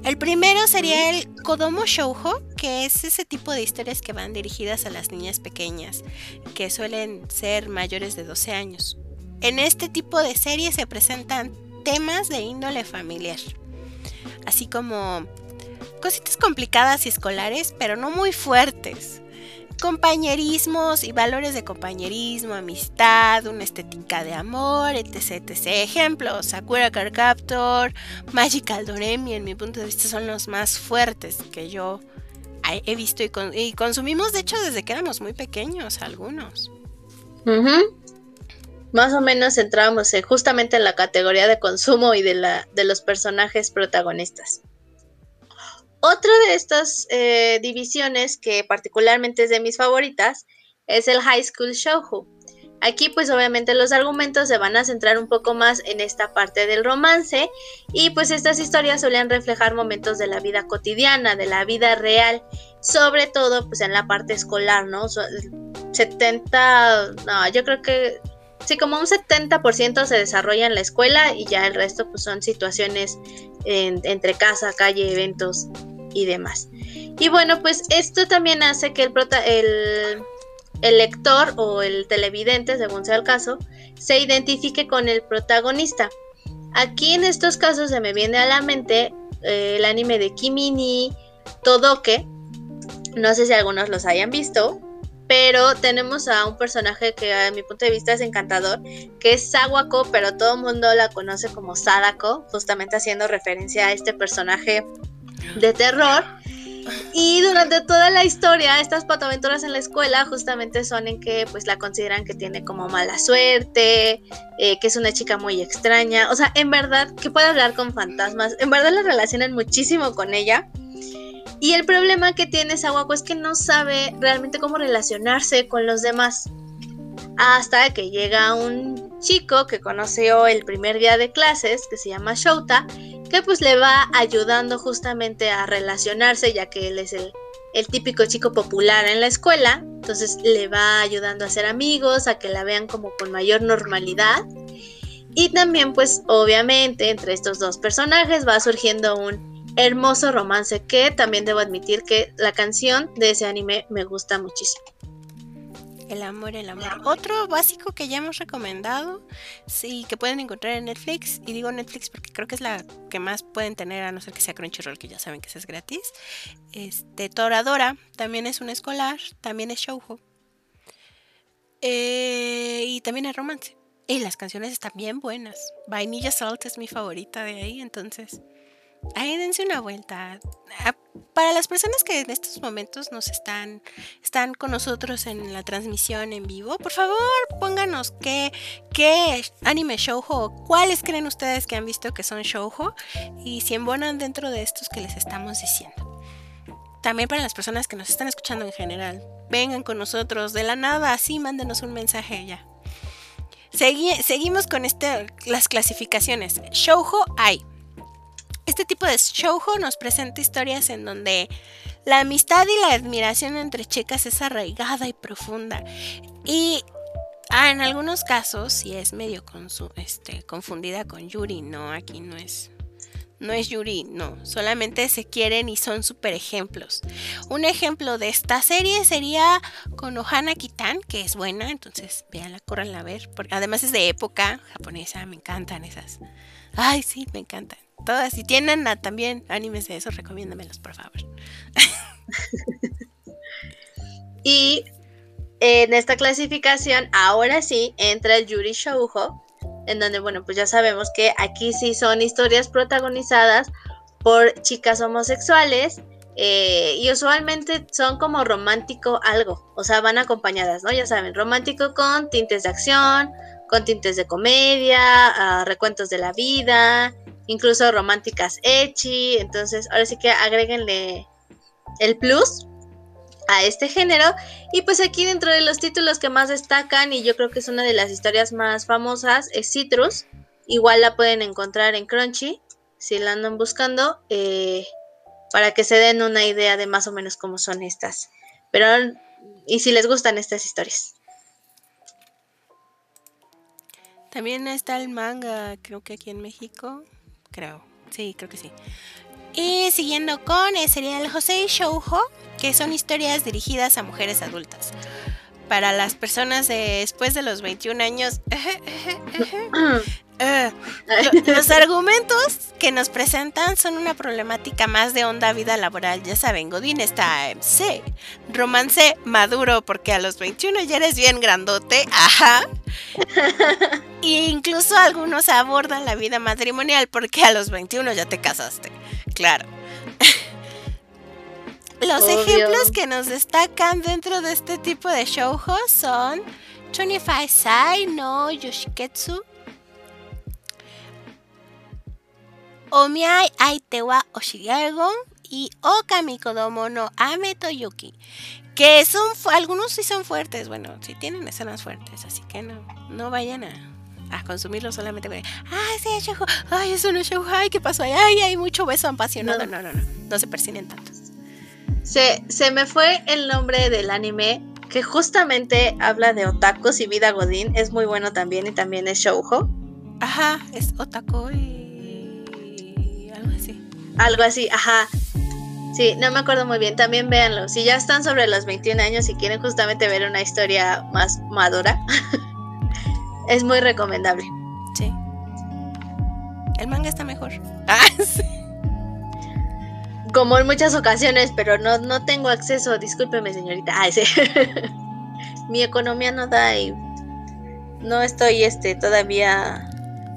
El primero sería el Kodomo Shoujo, que es ese tipo de historias que van dirigidas a las niñas pequeñas, que suelen ser mayores de 12 años. En este tipo de series se presentan temas de índole familiar, así como cositas complicadas y escolares, pero no muy fuertes. Compañerismos y valores de compañerismo, amistad, una estética de amor, etc. etc. Ejemplos, Sakura Card Captor, Magical Doremi, en mi punto de vista, son los más fuertes que yo he visto y, consumimos, de hecho, desde que éramos muy pequeños, algunos. Más o menos entrábamos justamente en la categoría de consumo y de, la, de los personajes protagonistas. Otra de estas eh, divisiones que particularmente es de mis favoritas es el High School Shoujo. Aquí pues obviamente los argumentos se van a centrar un poco más en esta parte del romance y pues estas historias suelen reflejar momentos de la vida cotidiana, de la vida real, sobre todo pues en la parte escolar, ¿no? 70, no, yo creo que sí, como un 70% se desarrolla en la escuela y ya el resto pues son situaciones entre casa, calle, eventos y demás. Y bueno, pues esto también hace que el, el, lector o el televidente, según sea el caso, se identifique con el protagonista. Aquí en estos casos se me viene a la mente eh, el anime de Kimini Todoke. No sé si algunos los hayan visto, pero tenemos a un personaje que a mi punto de vista es encantador, que es Sawako, pero todo el mundo la conoce como Sadako, justamente haciendo referencia a este personaje de terror. Y durante toda la historia, estas patoaventuras en la escuela justamente son en que pues la consideran que tiene como mala suerte, eh, que es una chica muy extraña, o sea, en verdad que puede hablar con fantasmas, en verdad la relacionan muchísimo con ella. Y el problema que tiene Sawako es que no sabe realmente cómo relacionarse con los demás. Hasta que llega un chico que conoció el primer día de clases, que se llama Shouta, que pues le va ayudando justamente a relacionarse, ya que él es el, típico chico popular en la escuela, entonces le va ayudando a ser amigos, a que la vean como con mayor normalidad. Y también pues obviamente entre estos dos personajes va surgiendo un hermoso romance que también debo admitir que la canción de ese anime me gusta muchísimo. El amor, el amor. Otro básico que ya hemos recomendado, sí, que pueden encontrar en Netflix, y digo Netflix porque creo que es la que más pueden tener, a no ser que sea Crunchyroll, que ya saben que es gratis. Este, Toradora, también es un escolar, también es shoujo. Eh, y también es romance. Y las canciones están bien buenas. Vainilla Salt es mi favorita de ahí, entonces ahí dense una vuelta. Ah, para las personas que en estos momentos nos están, están con nosotros en la transmisión en vivo, por favor pónganos qué, qué anime shoujo, cuáles creen ustedes que han visto que son shoujo y si embonan dentro de estos que les estamos diciendo. También para las personas que nos están escuchando en general, vengan con nosotros de la nada, así mándenos un mensaje ya. seguimos con este, las clasificaciones. Shoujo hay este tipo de shoujo nos presenta historias en donde la amistad y la admiración entre chicas es arraigada y profunda. Y ah, en algunos casos sí es medio este, confundida con Yuri, no, aquí no es. No es Yuri, no, solamente se quieren y son super ejemplos. Un ejemplo de esta serie sería con Ohana Kitan, que es buena, entonces véanla, córranla a ver, porque además es de época japonesa, me encantan esas. Ay, sí, me encantan todas. Si tienen también animes de eso, recomiéndamelos, por favor. [LAUGHS] y en esta clasificación, ahora sí, entra el Yuri Shoujo, en donde, bueno, pues ya sabemos que aquí sí son historias protagonizadas por chicas homosexuales. Eh, y usualmente son como romántico algo, o sea, van acompañadas, ¿no? Ya saben, romántico con tintes de acción, con tintes de comedia, ah, recuentos de la vida, incluso románticas echi. Entonces, ahora sí que agréguenle el plus a este género. Y pues aquí dentro de los títulos que más destacan, y yo creo que es una de las historias más famosas, es Citrus. Igual la pueden encontrar en Crunchy, si la andan buscando, eh, para que se den una idea de más o menos cómo son estas. Pero, y si les gustan estas historias. También está el manga, creo que aquí en México, creo. Sí, creo que sí. Y siguiendo con el serial José Shoujo, que son historias dirigidas a mujeres adultas. Para las personas después de los 21 años, [LAUGHS] [CLEARS THROAT] eh, los argumentos que nos presentan son una problemática más de onda vida laboral. Ya saben, Godín está sí, romance maduro porque a los 21 ya eres bien grandote, ajá. [LAUGHS] E incluso algunos abordan la vida matrimonial porque a los 21 ya te casaste, claro. [LAUGHS] Los ejemplos que nos destacan dentro de este tipo de shoujo son 25 Sai no Yoshiketsu, Omiai Aitewa Oshigagon y Okami Kodomo no Ame Toyuki. Que son, algunos sí son fuertes, bueno, sí tienen escenas fuertes, así que no, no vayan a, consumirlo solamente porque, ay, sí, es shoujo, ay, eso no es shoujo, ay, ¿qué pasó? Ay, hay mucho beso apasionado. No, no, no, no, no se persinen tantos. Se, se me fue el nombre del anime que justamente habla de otakus y vida godín. Es muy bueno también y también es shoujo. Ajá, es otaku y. Algo así, ajá. Sí, no me acuerdo muy bien. También véanlo. Si ya están sobre los 21 años y quieren justamente ver una historia más madura, [LAUGHS] es muy recomendable. Sí. El manga está mejor. [LAUGHS] Ah, sí como en muchas ocasiones, pero no, no tengo acceso, discúlpeme señorita. Ah, sí. [LAUGHS] Mi economía no da y no estoy este todavía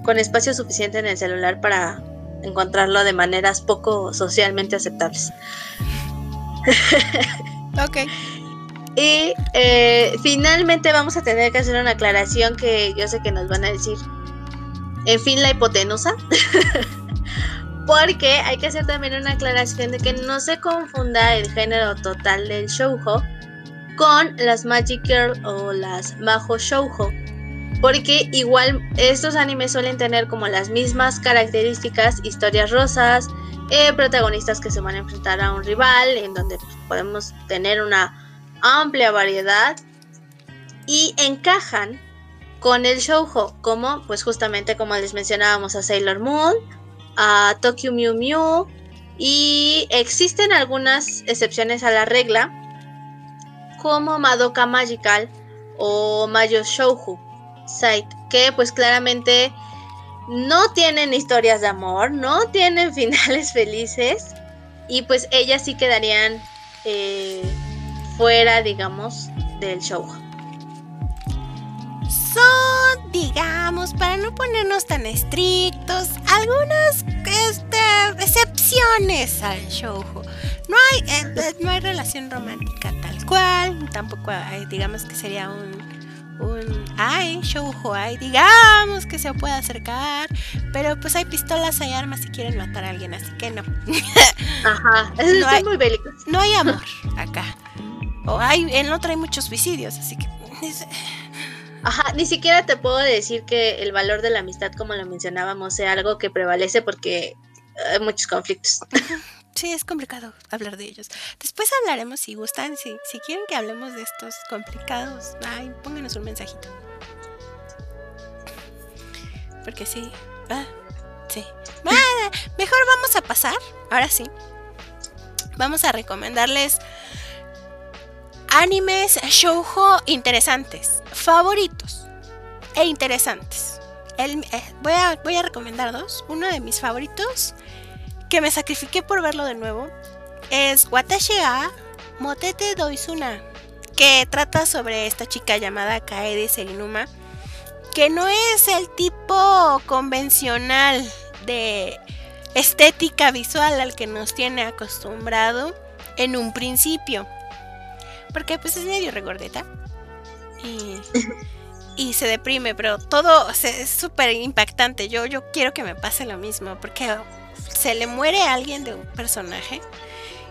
con espacio suficiente en el celular para encontrarlo de maneras poco socialmente aceptables. ok. Y eh, finalmente vamos a tener que hacer una aclaración que yo sé que nos van a decir. En fin, la hipotenusa. [LAUGHS] Porque hay que hacer también una aclaración de que no se confunda el género total del shoujo con las Magic Girl o las Majo Shoujo. Porque igual estos animes suelen tener como las mismas características, historias rosas, eh, protagonistas que se van a enfrentar a un rival, en donde pues, podemos tener una amplia variedad y encajan con el shoujo, como pues justamente como les mencionábamos a Sailor Moon, a Tokyo Mew Mew y existen algunas excepciones a la regla como Madoka Magical o Mayo Shouju Que pues claramente no tienen historias de amor, no tienen [LAUGHS] finales felices y pues ellas sí quedarían eh, fuera digamos del show son, digamos, para no ponernos tan estrictos, algunas este, excepciones al shoujo. No hay, eh, eh, no hay relación romántica tal cual, tampoco hay, digamos que sería un hay shoujo, hay, digamos que se puede acercar, pero pues hay pistolas, hay armas si quieren matar a alguien, así que no. [LAUGHS] Ajá, no hay, muy bélico. No hay amor acá. O hay, en otro hay muchos suicidios, así que Ajá, ni siquiera te puedo decir que el valor de la amistad, como lo mencionábamos, sea algo que prevalece porque hay muchos conflictos. Sí, es complicado hablar de ellos. Después hablaremos si gustan, si, si quieren que hablemos de estos complicados, ay, pónganos un mensajito. Porque sí, ah, sí. mejor vamos a pasar, ahora sí. Vamos a recomendarles animes shoujo interesantes, favoritos e interesantes. Eh, voy, a, voy a recomendar dos. Uno de mis favoritos, que me sacrifiqué por verlo de nuevo, es Watashi ga Motete Doizuna, que trata sobre esta chica llamada Kaede Serinuma, que no es el tipo convencional de estética visual al que nos tiene acostumbrado en un principio porque pues es medio regordeta y, [LAUGHS] se deprime, pero todo es súper impactante. Yo, yo quiero que me pase lo mismo, porque se le muere a alguien de un personaje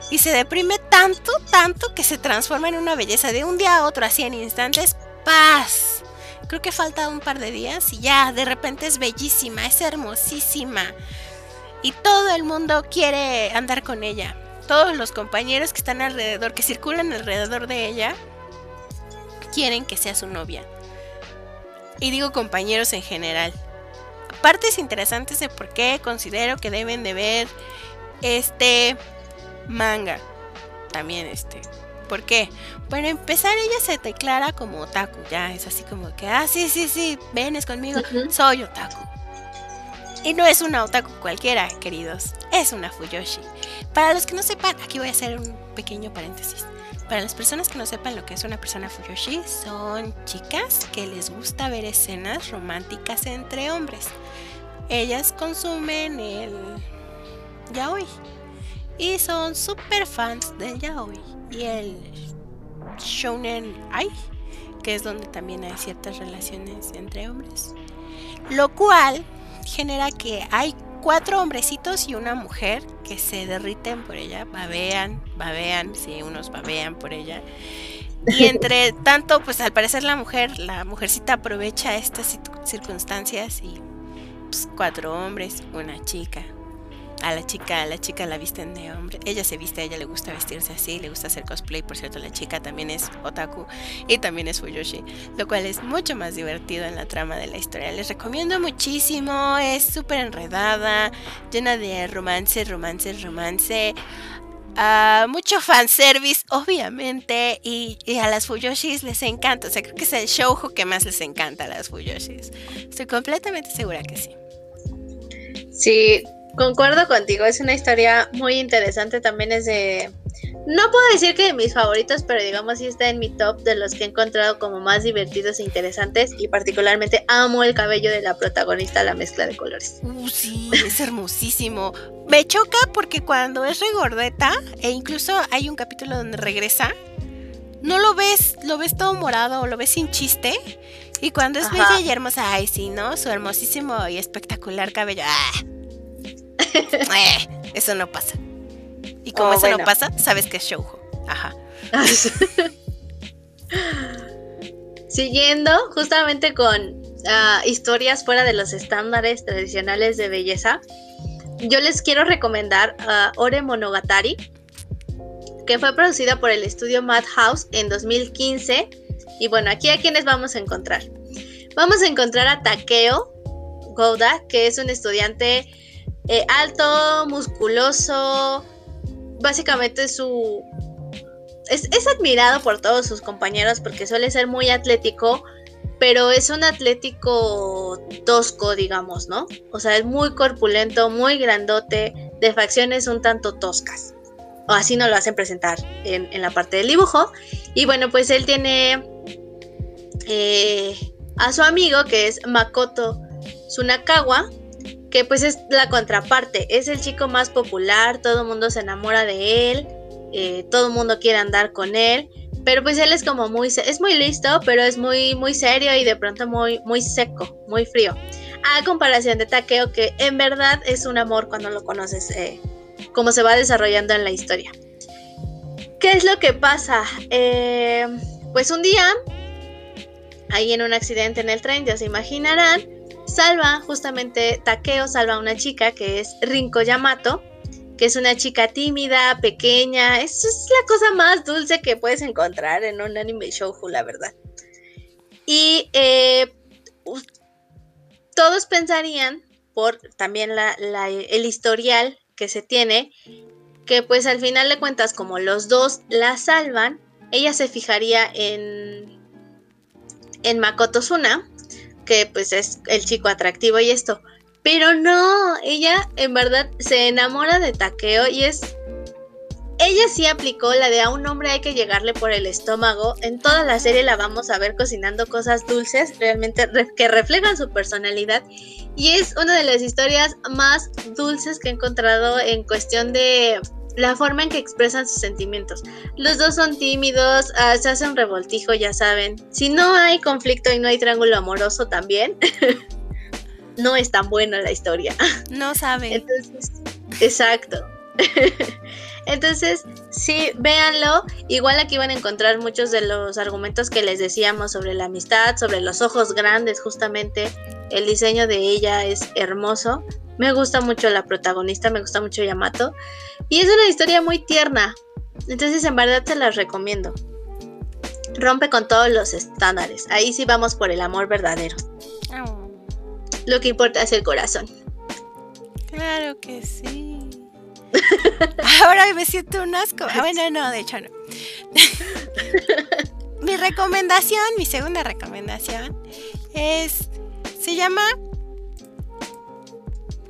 y se deprime tanto, tanto que se transforma en una belleza de un día a otro, así en instantes, paz. Creo que falta un par de días y ya de repente es bellísima, es hermosísima. Y todo el mundo quiere andar con ella todos los compañeros que están alrededor, que circulan alrededor de ella, quieren que sea su novia. Y digo compañeros en general. Partes interesantes de por qué considero que deben de ver este manga. También este. ¿Por qué? Para empezar, ella se declara como otaku, ya es así como que, ah, sí, sí, sí, venes conmigo, soy otaku. Y no es una otaku cualquiera, queridos, es una Fuyoshi. Para los que no sepan, aquí voy a hacer un pequeño paréntesis. Para las personas que no sepan lo que es una persona Fuyoshi, son chicas que les gusta ver escenas románticas entre hombres. Ellas consumen el yaoi y son super fans del yaoi y el shounen ai, que es donde también hay ciertas relaciones entre hombres. Lo cual genera que hay cuatro hombrecitos y una mujer que se derriten por ella, babean, babean, sí, unos babean por ella. Y entre [LAUGHS] tanto, pues al parecer la mujer, la mujercita aprovecha estas circunstancias y pues, cuatro hombres, una chica, a la chica, a la chica la visten de hombre. Ella se viste, a ella le gusta vestirse así, le gusta hacer cosplay. Por cierto, la chica también es otaku y también es fuyoshi, lo cual es mucho más divertido en la trama de la historia. Les recomiendo muchísimo, es súper enredada, llena de romance, romance, romance. Uh, mucho fanservice, obviamente, y, a las Fuyoshis les encanta. O sea, creo que es el shoujo que más les encanta a las Fuyoshis. Estoy completamente segura que sí. Sí, Concuerdo contigo, es una historia muy interesante, también es de... No puedo decir que de mis favoritos, pero digamos sí está en mi top de los que he encontrado como más divertidos e interesantes y particularmente amo el cabello de la protagonista, la mezcla de colores. Uh, sí, es hermosísimo. Me choca porque cuando es regordeta, e incluso hay un capítulo donde regresa, no lo ves, lo ves todo morado o lo ves sin chiste. Y cuando es bella y hermosa, ay sí, ¿no? Su hermosísimo y espectacular cabello. ¡Ah! [LAUGHS] Eh, eso no pasa. Y como oh, eso no pasa, sabes que es shoujo. Ajá. [LAUGHS] Siguiendo justamente con ah, historias fuera de los estándares tradicionales de belleza, yo les quiero recomendar Ore Monogatari, que fue producida por el estudio Madhouse en 2015. Y bueno, aquí a quienes vamos a encontrar. Vamos a encontrar a Takeo Gouda, que es un estudiante eh, alto, musculoso, básicamente su... Es, admirado por todos sus compañeros porque suele ser muy atlético, pero es un atlético tosco, digamos, ¿no? O sea, es muy corpulento, muy grandote, de facciones un tanto toscas. O así nos lo hacen presentar en, la parte del dibujo. Y bueno, pues él tiene eh, a su amigo que es Makoto Tsunakawa, que pues es la contraparte, es el chico más popular, todo el mundo se enamora de él, eh, todo el mundo quiere andar con él, pero pues él es como muy, es muy listo, pero es muy, muy serio y de pronto muy, muy seco, muy frío. A comparación de Takeo, que en verdad es un amor cuando lo conoces, eh, cómo se va desarrollando en la historia. ¿Qué es lo que pasa? Eh, pues un día, ahí en un accidente en el tren, ya se imaginarán, salva, justamente Takeo salva a una chica que es Rinko Yamato, que es una chica tímida, pequeña. Es, es la cosa más dulce que puedes encontrar en un anime shoujo, la verdad. Y eh, todos pensarían, por también el historial que se tiene, que pues al final de cuentas, como los dos la salvan, ella se fijaría en, en Makoto Suna, que pues es el chico atractivo y esto. Pero no, ella en verdad se enamora de Takeo y es... Ella sí aplicó la de a un hombre hay que llegarle por el estómago. En toda la serie la vamos a ver cocinando cosas dulces, realmente que reflejan su personalidad. Y es una de las historias más dulces que he encontrado en cuestión de la forma en que expresan sus sentimientos. Los dos son tímidos, ah, se hace un revoltijo, ya saben. Si no hay conflicto y no hay triángulo amoroso también, [LAUGHS] no es tan buena la historia. No saben. Entonces, exacto. [LAUGHS] Entonces, sí, véanlo. Igual aquí van a encontrar muchos de los argumentos que les decíamos sobre la amistad, sobre los ojos grandes, justamente. El diseño de ella es hermoso. Me gusta mucho la protagonista, me gusta mucho Yamato. Y es una historia muy tierna. Entonces en verdad te las recomiendo. Rompe con todos los estándares. Ahí sí vamos por el amor verdadero. Oh. Lo que importa es el corazón. Claro que sí. Ahora me siento un asco. Ah, bueno, no, de hecho no. [LAUGHS] mi recomendación, mi segunda recomendación es, se llama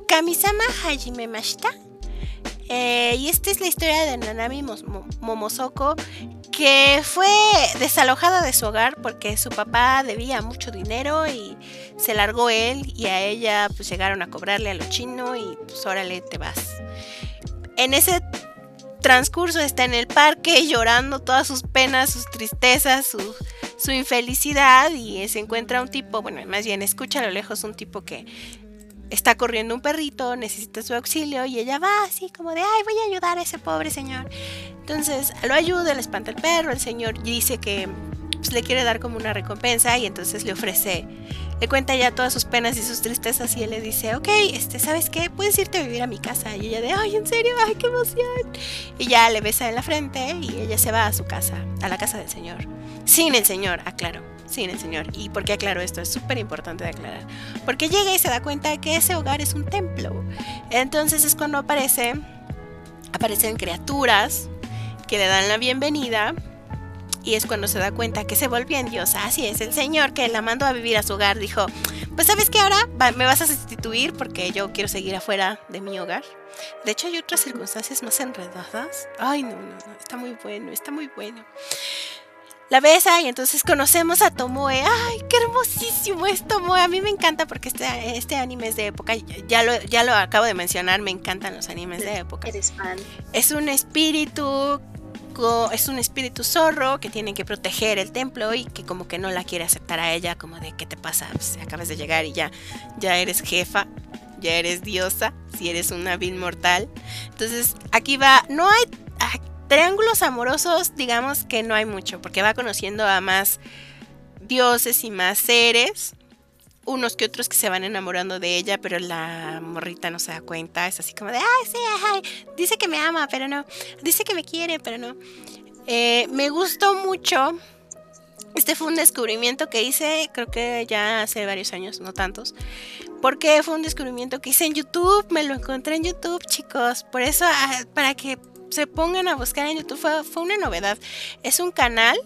Kamisama Hajime Mashita. Eh, y esta es la historia de Nanami Momosoko, que fue desalojada de su hogar porque su papá debía mucho dinero y se largó él y a ella pues llegaron a cobrarle a lo chino y pues órale te vas. En ese transcurso está en el parque [LAUGHS] llorando todas sus penas, sus tristezas, su, infelicidad y se encuentra un tipo, bueno, más bien escucha a lo lejos un tipo que está corriendo un perrito, necesita su auxilio y ella va así como de, ay, voy a ayudar a ese pobre señor. Entonces lo ayuda, le espanta el perro, el señor dice que pues, le quiere dar como una recompensa y entonces le ofrece, le cuenta ya todas sus penas y sus tristezas y él le dice, ok, este, ¿sabes qué? Puedes irte a vivir a mi casa. Y ella de, ay, ¿en serio? Ay, qué emoción. Y ya le besa en la frente y ella se va a su casa, a la casa del señor. Sin el señor, aclaro sin el Señor. ¿Y por qué aclaro esto? Es súper importante de aclarar. Porque llega y se da cuenta que ese hogar es un templo. Entonces es cuando aparece, aparecen criaturas que le dan la bienvenida. Y es cuando se da cuenta que se volvió en Dios. Así es, el Señor que la mandó a vivir a su hogar dijo, pues sabes que ahora me vas a sustituir porque yo quiero seguir afuera de mi hogar. De hecho hay otras circunstancias más enredadas. Ay, no, no, no, está muy bueno, está muy bueno la besa y entonces conocemos a Tomoe. ¡Ay, qué hermosísimo es Tomoe! A mí me encanta porque este, este anime es de época. Ya lo, ya lo acabo de mencionar, me encantan los animes de época. Eres fan. Es un espíritu es un espíritu zorro que tiene que proteger el templo y que como que no la quiere aceptar a ella, como de ¿qué te pasa? Pues acabas de llegar y ya, ya eres jefa, ya eres diosa, si eres una vil mortal. Entonces aquí va, no hay, Triángulos amorosos, digamos que no hay mucho, porque va conociendo a más dioses y más seres. Unos que otros que se van enamorando de ella, pero la morrita no se da cuenta. Es así como de, ay, sí, ay, dice que me ama, pero no. Dice que me quiere, pero no. Eh, me gustó mucho. Este fue un descubrimiento que hice, creo que ya hace varios años, no tantos. Porque fue un descubrimiento que hice en YouTube, me lo encontré en YouTube, chicos. Por eso, ah, para que se pongan a buscar en YouTube, fue, una novedad. Es un canal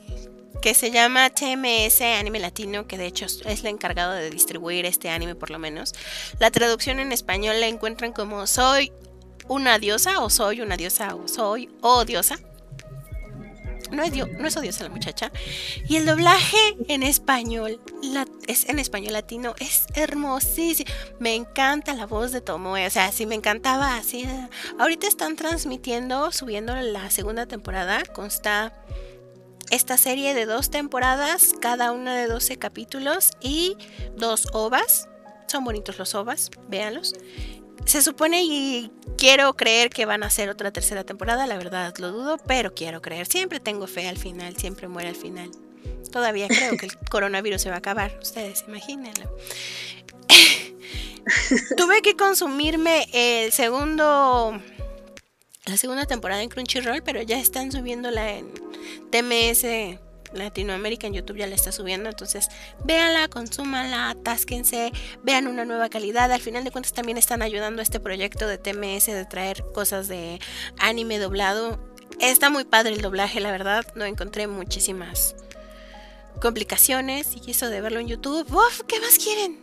que se llama TMS Anime Latino, que de hecho es el encargado de distribuir este anime por lo menos. La traducción en español la encuentran como soy una diosa o soy una diosa o soy o diosa no es, no es odiosa la muchacha. Y el doblaje en español, es en español latino, es hermosísimo. Me encanta la voz de Tomoe, o sea, sí me encantaba así. Ahorita están transmitiendo, subiendo la segunda temporada, consta esta serie de dos temporadas, cada una de 12 capítulos y dos ovas. Son bonitos los ovas, véanlos se supone y quiero creer que van a hacer otra tercera temporada, la verdad lo dudo, pero quiero creer. Siempre tengo fe al final, siempre muere al final. Todavía creo que el [LAUGHS] coronavirus se va a acabar, ustedes imagínenlo. [LAUGHS] Tuve que consumirme el segundo la segunda temporada en Crunchyroll, pero ya están subiéndola en TMS Latinoamérica en YouTube ya la está subiendo, entonces véanla, consúmanla, atásquense, vean una nueva calidad. Al final de cuentas también están ayudando a este proyecto de TMS de traer cosas de anime doblado. Está muy padre el doblaje, la verdad, no encontré muchísimas complicaciones y quiso de verlo en YouTube. Uf, ¿Qué más quieren?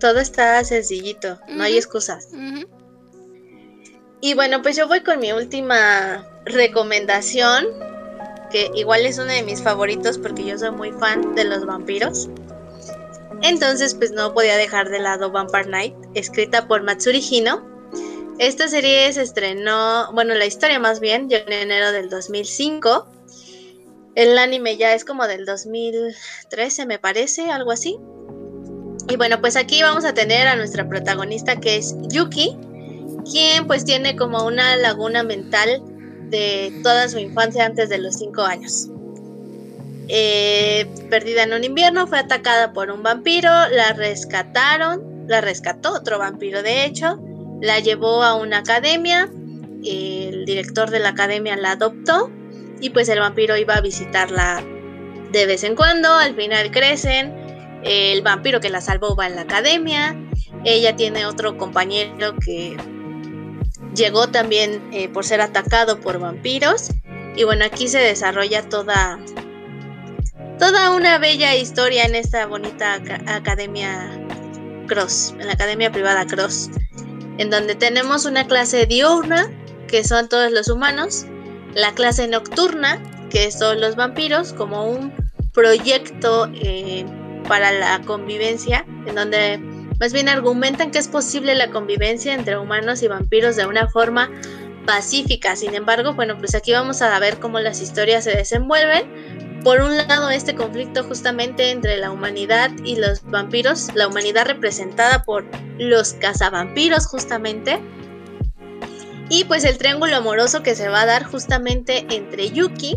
Todo está sencillito, no hay excusas. Y bueno, pues yo voy con mi última recomendación que igual es uno de mis favoritos porque yo soy muy fan de los vampiros. Entonces, pues no podía dejar de lado Vampire Night, escrita por Matsuri Hino. Esta serie se estrenó, bueno, la historia más bien, en enero del 2005. El anime ya es como del 2013, me parece, algo así. Y bueno, pues aquí vamos a tener a nuestra protagonista que es Yuki, quien pues tiene como una laguna mental de toda su infancia antes de los 5 años. Eh, perdida en un invierno, fue atacada por un vampiro, la rescataron, la rescató otro vampiro de hecho, la llevó a una academia, el director de la academia la adoptó y pues el vampiro iba a visitarla de vez en cuando, al final crecen, el vampiro que la salvó va en la academia, ella tiene otro compañero que llegó también eh, por ser atacado por vampiros. Y bueno, aquí se desarrolla toda, toda una bella historia en esta bonita academia Cross, en la academia privada Cross, en donde tenemos una clase diurna, que son todos los humanos, la clase nocturna, que son los vampiros, como un proyecto eh, para la convivencia, en donde más bien argumentan que es posible la convivencia entre humanos y vampiros de una forma pacífica. Sin embargo, bueno, pues aquí vamos a ver cómo las historias se desenvuelven. Por un lado, este conflicto justamente entre la humanidad y los vampiros, la humanidad representada por los cazavampiros justamente. Y pues el triángulo amoroso que se va a dar justamente entre Yuki,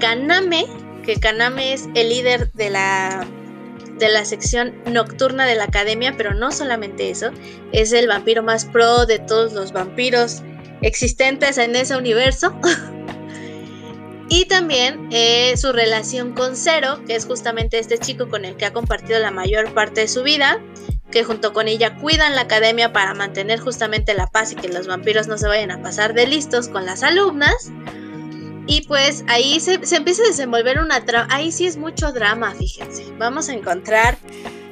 Kaname, que Kaname es el líder de la de la sección nocturna de la academia, pero no solamente eso, es el vampiro más pro de todos los vampiros existentes en ese universo. [LAUGHS] y también eh, su relación con Zero, que es justamente este chico con el que ha compartido la mayor parte de su vida, que junto con ella cuidan la academia para mantener justamente la paz y que los vampiros no se vayan a pasar de listos con las alumnas. Y pues ahí se, empieza a desenvolver una trama. Ahí sí es mucho drama, fíjense. Vamos a encontrar.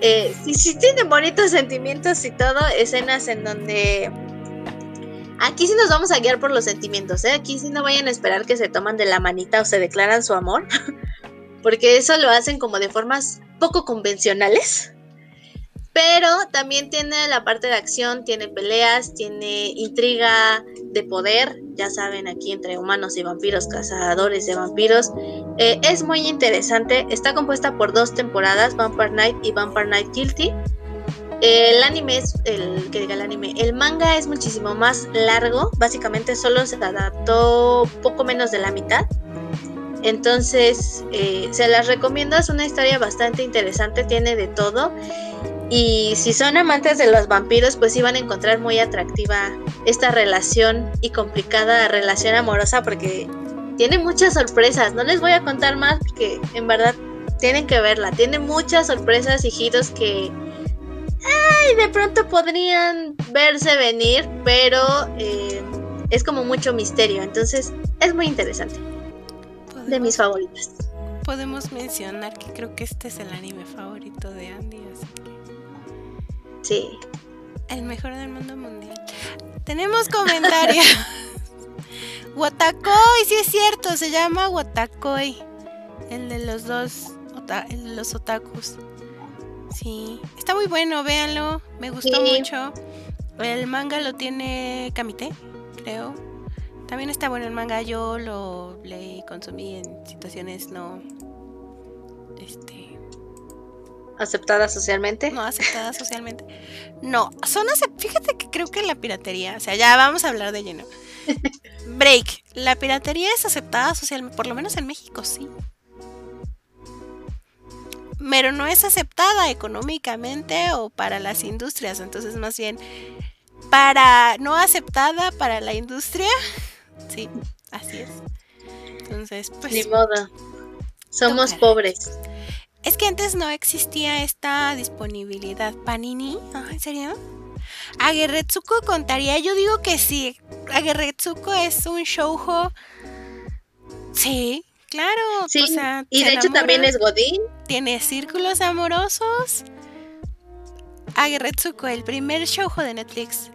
Eh, sí tienen bonitos sentimientos y todo. Escenas en donde. Aquí sí nos vamos a guiar por los sentimientos, ¿eh? Aquí sí no vayan a esperar que se toman de la manita o se declaran su amor. [LAUGHS] Porque eso lo hacen como de formas poco convencionales. Pero también tiene la parte de acción, tiene peleas, tiene intriga de poder, ya saben, aquí entre humanos y vampiros, cazadores de vampiros. Eh, es muy interesante, está compuesta por dos temporadas, Vampire Night y Vampire Night Guilty. El anime es, el que diga el anime, el manga es muchísimo más largo, básicamente solo se adaptó poco menos de la mitad. Entonces, eh, se las recomiendo, es una historia bastante interesante, tiene de todo. Y si son amantes de los vampiros, pues iban a encontrar muy atractiva esta relación y complicada relación amorosa porque tiene muchas sorpresas. No les voy a contar más porque en verdad tienen que verla. Tiene muchas sorpresas y giros que ay, de pronto podrían verse venir, pero eh, es como mucho misterio. Entonces es muy interesante. De mis favoritas. Podemos mencionar que creo que este es el anime favorito de Andy, así Sí. El mejor del mundo mundial. Tenemos comentarios. [LAUGHS] Watakoi, sí es cierto, se llama Watakoi. El de los dos, el de los otakus. Sí, está muy bueno, véanlo. Me gustó mucho. El manga lo tiene Kamite, creo. También está bueno el manga, yo lo leí consumí en situaciones no este aceptada socialmente. No, aceptada socialmente. No, son fíjate que creo que la piratería, o sea, ya vamos a hablar de lleno. [LAUGHS] Break, la piratería es aceptada socialmente, por lo menos en México sí. Pero no es aceptada económicamente o para las industrias, entonces más bien para no aceptada para la industria. Sí, así es. Entonces, pues ni modo. Somos pobres. Es que antes no existía esta disponibilidad. Panini, ¿en serio? Aguerretsuko contaría, yo digo que sí. Aguerretsuko es un shoujo. Sí, claro. Sí, y de hecho también es Godín. Tiene círculos amorosos. Aguerretsuko, el primer shoujo de Netflix.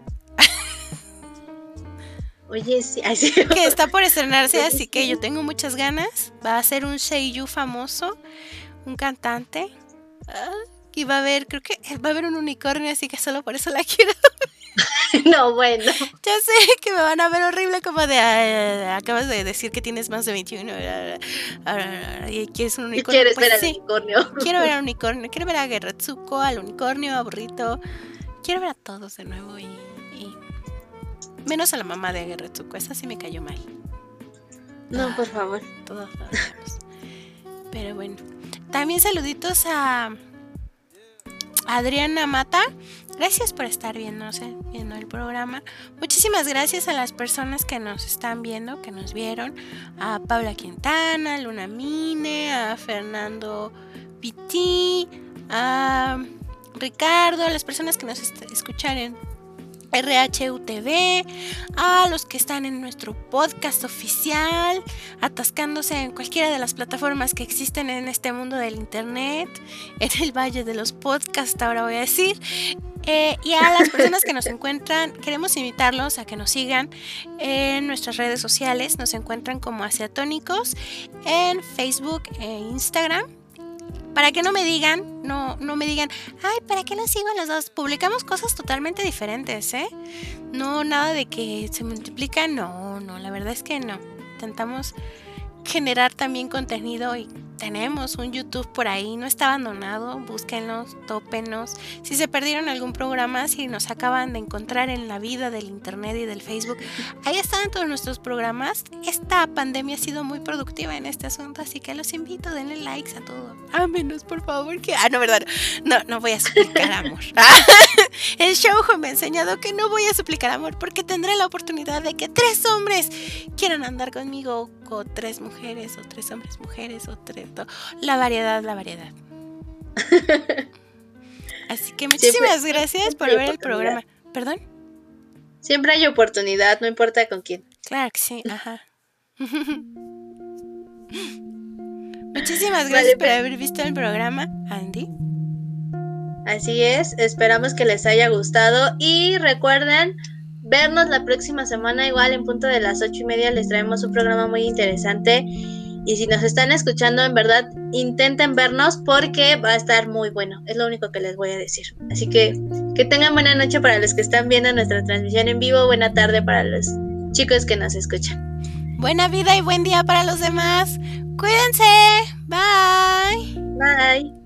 Oye, sí, que está por estrenarse, [LAUGHS] así que yo tengo muchas ganas. Va a ser un Seiyu famoso un cantante. Ah, y va a haber, creo que va a haber un unicornio, así que solo por eso la [LAUGHS] quiero. no, bueno. Ya sé que me van a ver horrible como de ah, acabas de decir que tienes más de 21 ah, y quieres un unicornio. ¿Quieres pues ver al unicornio? Quiero ver al [LAUGHS] unicornio, quiero ver a Guerratsuko, al unicornio, a Burrito. Quiero ver a todos de nuevo y, menos a la mamá de Guerratsuko, esa sí me cayó mal. No, por favor. Todos Pero bueno. También saluditos a Adriana Mata. Gracias por estar viendo, el programa. Muchísimas gracias a las personas que nos están viendo, que nos vieron. A Paula Quintana, Luna Mine, a Fernando Piti, a Ricardo, a las personas que nos escucharon RHUTV, a los que están en nuestro podcast oficial, atascándose en cualquiera de las plataformas que existen en este mundo del internet, en el Valle de los Podcasts, ahora voy a decir. Eh, y a las personas que nos [LAUGHS] encuentran, queremos invitarlos a que nos sigan en nuestras redes sociales. Nos encuentran como Asiatónicos en Facebook e Instagram para que no me digan, no, no me digan, ay, ¿para qué los sigo a dos? Publicamos cosas totalmente diferentes, ¿eh? No, nada de que se multiplican, no, no, la verdad es que no. Intentamos generar también contenido y tenemos un YouTube por ahí, no está abandonado, búsquenlos, tópenos. Si se perdieron algún programa, si nos acaban de encontrar en la vida del internet y del Facebook, ahí están todos nuestros programas. Esta pandemia ha sido muy productiva en este asunto, así que los invito, denle likes a todo. Ámenos, por favor, que... Ah, no, verdad, no, no voy a suplicar amor. [LAUGHS] El show me ha enseñado que no voy a suplicar amor porque tendré la oportunidad de que tres hombres quieran andar conmigo, o tres mujeres, o tres hombres mujeres, o tres la variedad, la variedad. [LAUGHS] Así que muchísimas gracias por ver el programa. ¿Perdón? Siempre hay oportunidad, no importa con quién. Claro que sí, [LAUGHS] ajá. [LAUGHS] Muchísimas gracias por haber visto el programa, Andy. Así es, esperamos que les haya gustado y recuerden vernos la próxima semana igual en punto de las ocho y media les traemos un programa muy interesante y si nos están escuchando, en verdad, intenten vernos porque va a estar muy bueno. Es lo único que les voy a decir. Así que que tengan buena noche para los que están viendo nuestra transmisión en vivo. Buena tarde para los chicos que nos escuchan. Buena vida y buen día para los demás. Cuídense. Bye. Bye.